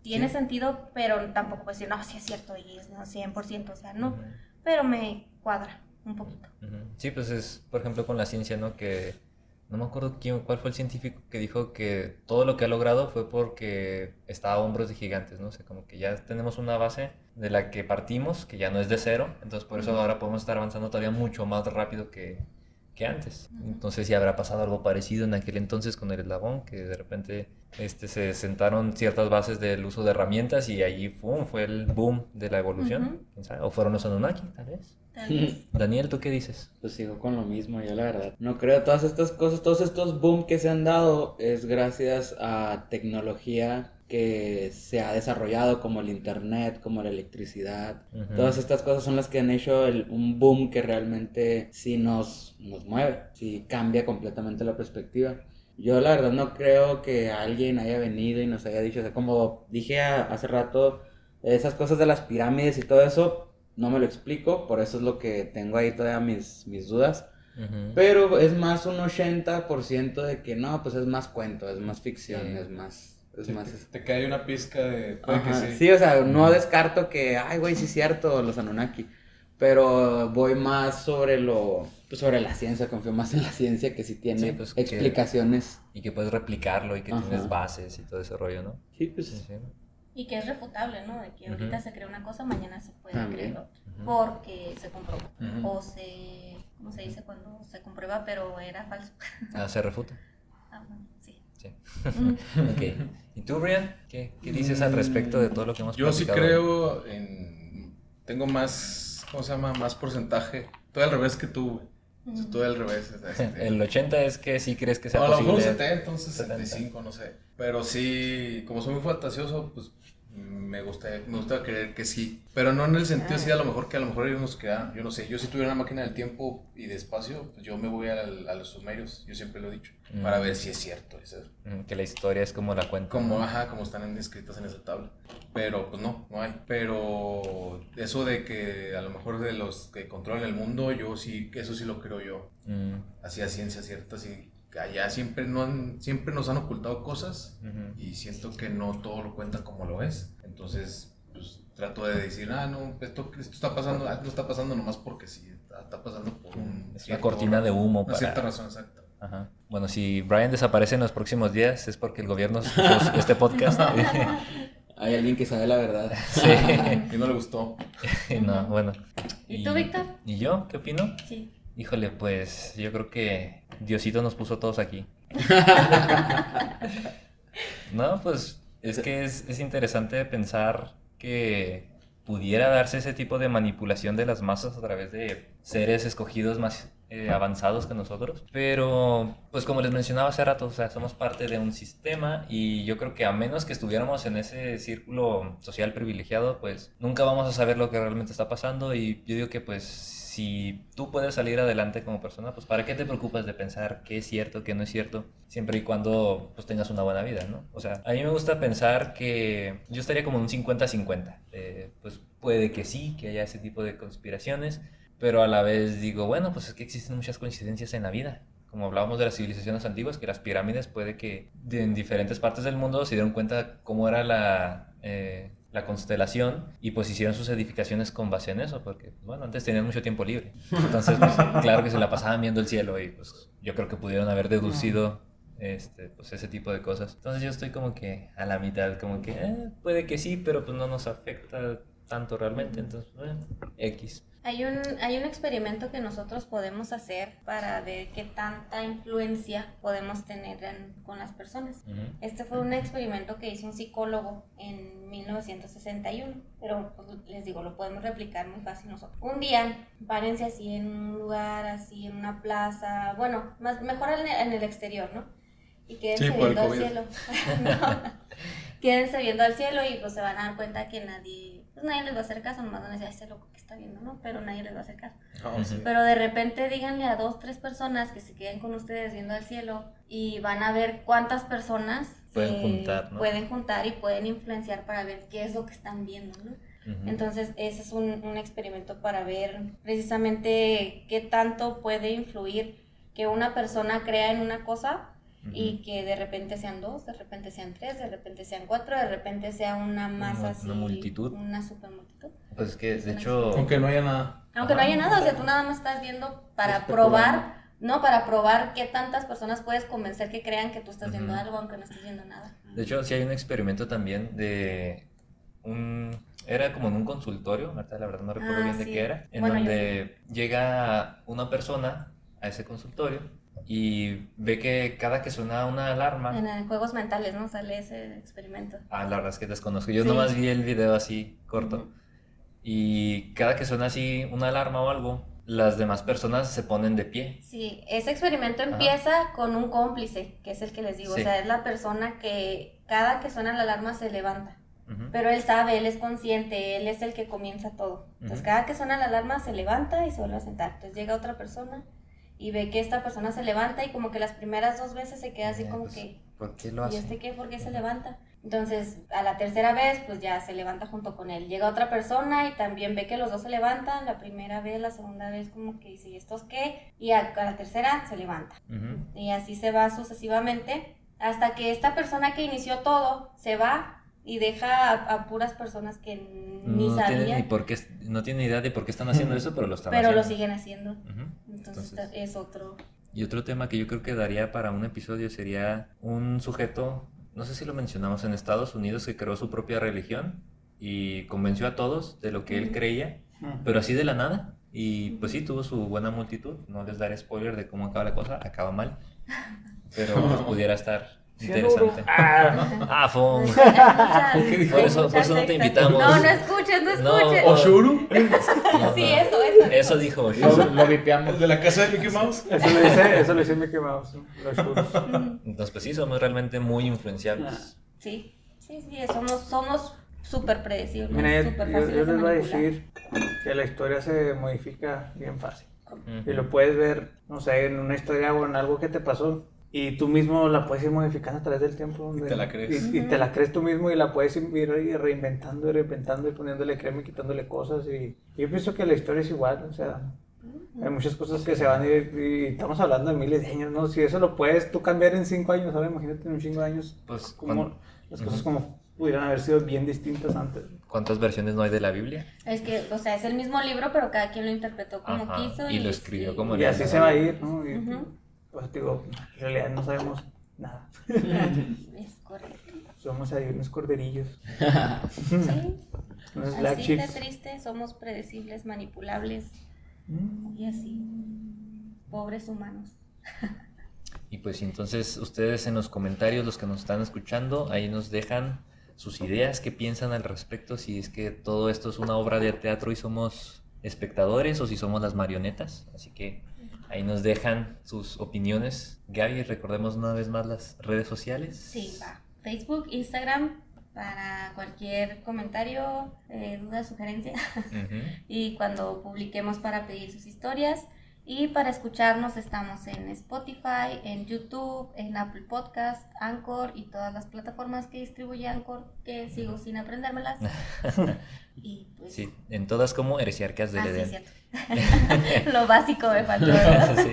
Tiene Sí. sentido, pero tampoco puedo decir, no, sí es cierto, y es no, 100%, o sea, no. Pero me cuadra un poquito. Ujú. Sí, pues es, por ejemplo, con la ciencia, ¿no? Que no me acuerdo quién, cuál fue el científico que dijo que todo lo que ha logrado fue porque está a hombros de gigantes, ¿no? O sea, como que ya tenemos una base de la que partimos, que ya no es de cero, entonces por eso ahora podemos estar avanzando todavía mucho más rápido que, que antes. Entonces si habrá pasado algo parecido en aquel entonces con el eslabón, que de repente este, se sentaron ciertas bases del uso de herramientas y allí ¡fum! fue el boom de la evolución. ¿Quién sabe? O fueron los Anunnaki, tal vez. Tal vez. *laughs* Daniel, ¿tú qué dices? Pues sigo con lo mismo, yo la verdad. No creo todas estas cosas, todos estos boom que se han dado es gracias a tecnología que se ha desarrollado como el internet, como la electricidad. Ujú. Todas estas cosas son las que han hecho el- un boom que realmente sí nos, nos mueve, sí cambia completamente la perspectiva. Yo la verdad no creo que alguien haya venido y nos haya dicho, o sea, como dije a- hace rato, esas cosas de las pirámides y todo eso, no me lo explico, por eso es lo que tengo ahí todavía mis, mis dudas. Pero es más un 80% de que no, pues es más cuento, es más ficción, Sí. es más... Es Sí, más te, te cae una pizca de. Puede que Ajá, sí. sí, o sea, no descarto que, ay, güey, sí es cierto, los Anunnaki. Pero voy más sobre lo, pues sobre la ciencia, confío más en la ciencia que sí tiene Sí, pues, que- explicaciones. Y que puedes replicarlo y que Ajá. tienes bases y todo ese rollo, ¿no? Sí, pues, Sí, sí. Y que es refutable, ¿no? De que ahorita se crea una cosa, mañana se puede También. creer otra. Ujú. Porque se comprobó. Ujú. O se. ¿Cómo se dice cuando se comprueba, pero era falso? Ah, se refuta. *laughs* Ah, bueno, sí. Sí. *laughs* Ujú. Ok. ¿Y tú, Brian? ¿Qué, qué dices al respecto de todo lo que hemos Yo sí creo en. Tengo más. ¿Cómo se llama? Más porcentaje. Todo al revés que tú, sea, Todo al revés. *laughs* este, El 80 es que sí crees que sea o a lo mejor un posible. 70, un 65, no sé. Pero sí, como soy muy fantasioso, pues me gusta, me gusta creer que sí. Pero no en el sentido así, a lo mejor que a lo mejor hay unos que, ah, yo no sé, yo si tuviera una máquina del tiempo y de espacio, pues yo me voy al- a, los sumerios, yo siempre lo he dicho, Mm. para ver si es cierto. eso. Mm, Que la historia es como la cuenta. Como, ajá, como están escritas en esa tabla. Pero pues no, no hay. Pero eso de que a lo mejor de los que controlan el mundo, yo sí, eso sí lo creo yo. Mm, Así a ciencia cierta, que allá siempre, no han, siempre nos han ocultado cosas ujú. y siento que no todo lo cuentan como lo es. Entonces, pues trato de decir, ah, no, esto, esto está pasando, ah, no está pasando nomás porque sí, está, está pasando por un... Es una cierto- cortina de humo Una para... cierta razón exacta. Ajá. Bueno, si Brian desaparece en los próximos días es porque el gobierno escuchó *laughs* este podcast. *laughs* hay alguien que sabe la verdad. sí. Y no le gustó. *laughs* no, bueno. ¿Y tú, Víctor? ¿Y yo? ¿Qué opino? Sí. Híjole, pues yo creo que Diosito nos puso todos aquí. *laughs* no, pues es que es, es interesante pensar que pudiera darse ese tipo de manipulación de las masas a través de seres escogidos más eh, avanzados que nosotros. Pero, pues como les mencionaba hace rato, o sea, somos parte de un sistema y yo creo que a menos que estuviéramos en ese círculo social privilegiado, pues nunca vamos a saber lo que realmente está pasando y yo digo que pues si tú puedes salir adelante como persona, pues ¿para qué te preocupas de pensar qué es cierto, qué no es cierto? Siempre y cuando pues tengas una buena vida, ¿no? O sea, a mí me gusta pensar que yo estaría como un 50-50. Eh, pues puede que sí, que haya ese tipo de conspiraciones, pero a la vez digo, bueno, pues es que existen muchas coincidencias en la vida. Como hablábamos de las civilizaciones antiguas, que las pirámides puede que en diferentes partes del mundo se dieron cuenta cómo era la, eh, la constelación y pues hicieron sus edificaciones con base en eso, porque bueno, antes tenían mucho tiempo libre. Entonces, pues, *laughs* claro que se la pasaban viendo el cielo y pues yo creo que pudieron haber deducido este, pues ese tipo de cosas. Entonces yo estoy como que a la mitad, como que eh, puede que sí, pero pues no nos afecta tanto realmente, entonces, bueno, X. Hay un, hay un experimento que nosotros podemos hacer para ver qué tanta influencia podemos tener con las personas. Este fue un experimento que hizo un psicólogo en 1961, pero pues, les digo, lo podemos replicar muy fácil nosotros. Un día, párense así en un lugar, así en una plaza, bueno, más, mejor en el, exterior, ¿no? Y quédense viendo al cielo. *laughs* quédense viendo al cielo y pues se van a dar cuenta que nadie pues nadie les va a hacer caso, nomás van a decir, este loco que está viendo, ¿no? Pero nadie les va a hacer caso. Ah, Pero de repente díganle a dos, tres personas que se queden con ustedes viendo al cielo y van a ver cuántas personas pueden, juntar, ¿no? pueden juntar y pueden influenciar para ver qué es lo que están viendo, ¿no? Entonces, ese es un, un experimento para ver precisamente qué tanto puede influir que una persona crea en una cosa y que de repente sean dos, de repente sean tres, de repente sean cuatro, de repente sea una masa así. Una multitud. Una super multitud. Pues es que, de hecho... Aunque no haya nada. Aunque no haya nada, o sea, tú nada más estás viendo para probar, ¿no? Para probar qué tantas personas puedes convencer que crean que tú estás viendo algo, aunque no estés viendo nada. De hecho, sí hay un experimento también de un... Era como en un consultorio, ahorita la verdad no recuerdo ah, bien de qué era, en donde llega una persona a ese consultorio y ve que cada que suena una alarma... En juegos mentales, ¿no? Sale ese experimento. Ah, la verdad es que desconozco. Yo nomás vi el video así, corto. Y cada que suena así una alarma o algo, las demás personas se ponen de pie. Sí, ese experimento empieza con un cómplice, que es el que les digo. O sea, es la persona que cada que suena la alarma se levanta. Pero él sabe, él es consciente, él es el que comienza todo. Entonces, cada que suena la alarma se levanta y se vuelve a sentar. Entonces llega otra persona y ve que esta persona se levanta y como que las primeras dos veces se queda así como pues, que... ¿Por qué lo hace? ¿Y este qué? ¿Por qué se levanta? Entonces, a la tercera vez, pues ya se levanta junto con él. Llega otra persona y también ve que los dos se levantan. La primera vez, la segunda vez, como que dice, ¿y estos qué? Y a, la tercera se levanta. Y así se va sucesivamente hasta que esta persona que inició todo se va y deja a, puras personas que ni no sabían. Ni por qué, no tienen idea de por qué están haciendo eso, pero lo están pero haciendo. lo siguen haciendo. Entonces, es otro. Y otro tema que yo creo que daría para un episodio sería un sujeto, no sé si lo mencionamos, en Estados Unidos que creó su propia religión y convenció a todos de lo que él creía, pero así de la nada. Y pues sí, tuvo su buena multitud. No les daré spoiler de cómo acaba la cosa, acaba mal. *laughs* Pero pues pudiera estar Interesante. Ah, ah Fong. Por eso, por eso no te invitamos. No, no escuches, no escuches. No. ¿Oshuru? Sí, eso, eso. Eso dijo Oshuru. Lo, vipeamos. ¿De la casa de Mickey Mouse? Eso lo dice, eso lo dice Mickey Mouse. Entonces, pues sí, somos realmente muy influenciables. Sí, sí, sí, somos, somos súper predecibles. Mira, yo, yo, les voy a decir que la historia se modifica bien fácil. Y lo puedes ver, no sé, en una historia o en algo que te pasó y tú mismo la puedes ir modificando a través del tiempo. y te la crees. Y, te la crees tú mismo y la puedes ir reinventando y reinventando y poniéndole crema y quitándole cosas. Y, yo pienso que la historia es igual, o sea, hay muchas cosas que se van a ir y estamos hablando de miles de años, ¿no? Si eso lo puedes tú cambiar en cinco años, ahora imagínate en un chingo de años, pues como las cosas como pudieran haber sido bien distintas antes. ¿Cuántas versiones no hay de la Biblia? Es que, o sea, es el mismo libro, pero cada quien lo interpretó como quiso. Y, lo escribió como Y así se va a ir, ¿no? Pues digo, en realidad no sabemos nada. *laughs* es correcto. Somos ahí unos corderillos. *laughs* sí. así de triste, somos predecibles, manipulables mm. y así. Pobres humanos. y pues entonces ustedes en los comentarios, los que nos están escuchando, ahí nos dejan sus ideas, qué piensan al respecto, si es que todo esto es una obra de teatro y somos espectadores o si somos las marionetas. Así que Ahí nos dejan sus opiniones. Gaby, recordemos una vez más las redes sociales. Sí, va. Facebook, Instagram, para cualquier comentario, eh, duda, sugerencia. Ujú. *laughs* y cuando publiquemos para pedir sus historias. Y para escucharnos estamos en Spotify, en YouTube, en Apple Podcast, Anchor y todas las plataformas que distribuye Anchor, que sigo sin aprendérmelas. *laughs* y pues... Sí, en todas como heresiarcas del ah, sí, Edén. cierto. *laughs* Lo básico me faltó. ¿verdad? *laughs* Sí.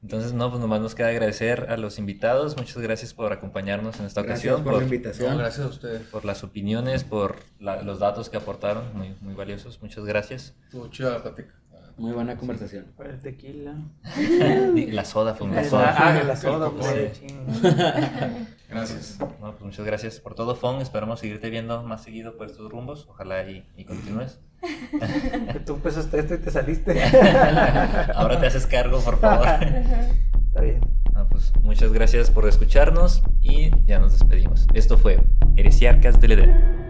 Entonces, no, pues nomás nos queda agradecer a los invitados. Muchas gracias por acompañarnos en esta Gracias ocasión, por la por, invitación. No, gracias a ustedes. por las opiniones, por la- los datos que aportaron, muy, muy valiosos. Muchas gracias. La plática. Muy buena conversación. Por el tequila. *laughs* La soda fue una Ah, soda. ah, la *laughs* soda, Sí. *laughs* Gracias. No, pues muchas gracias por todo, Fon. Esperamos seguirte viendo más seguido por estos rumbos. Ojalá y, y continúes. Que tú empezaste esto y te saliste. Ahora te haces cargo, por favor. Está bien. No, pues muchas gracias por escucharnos y ya nos despedimos. Esto fue Heresiarcas del Edén.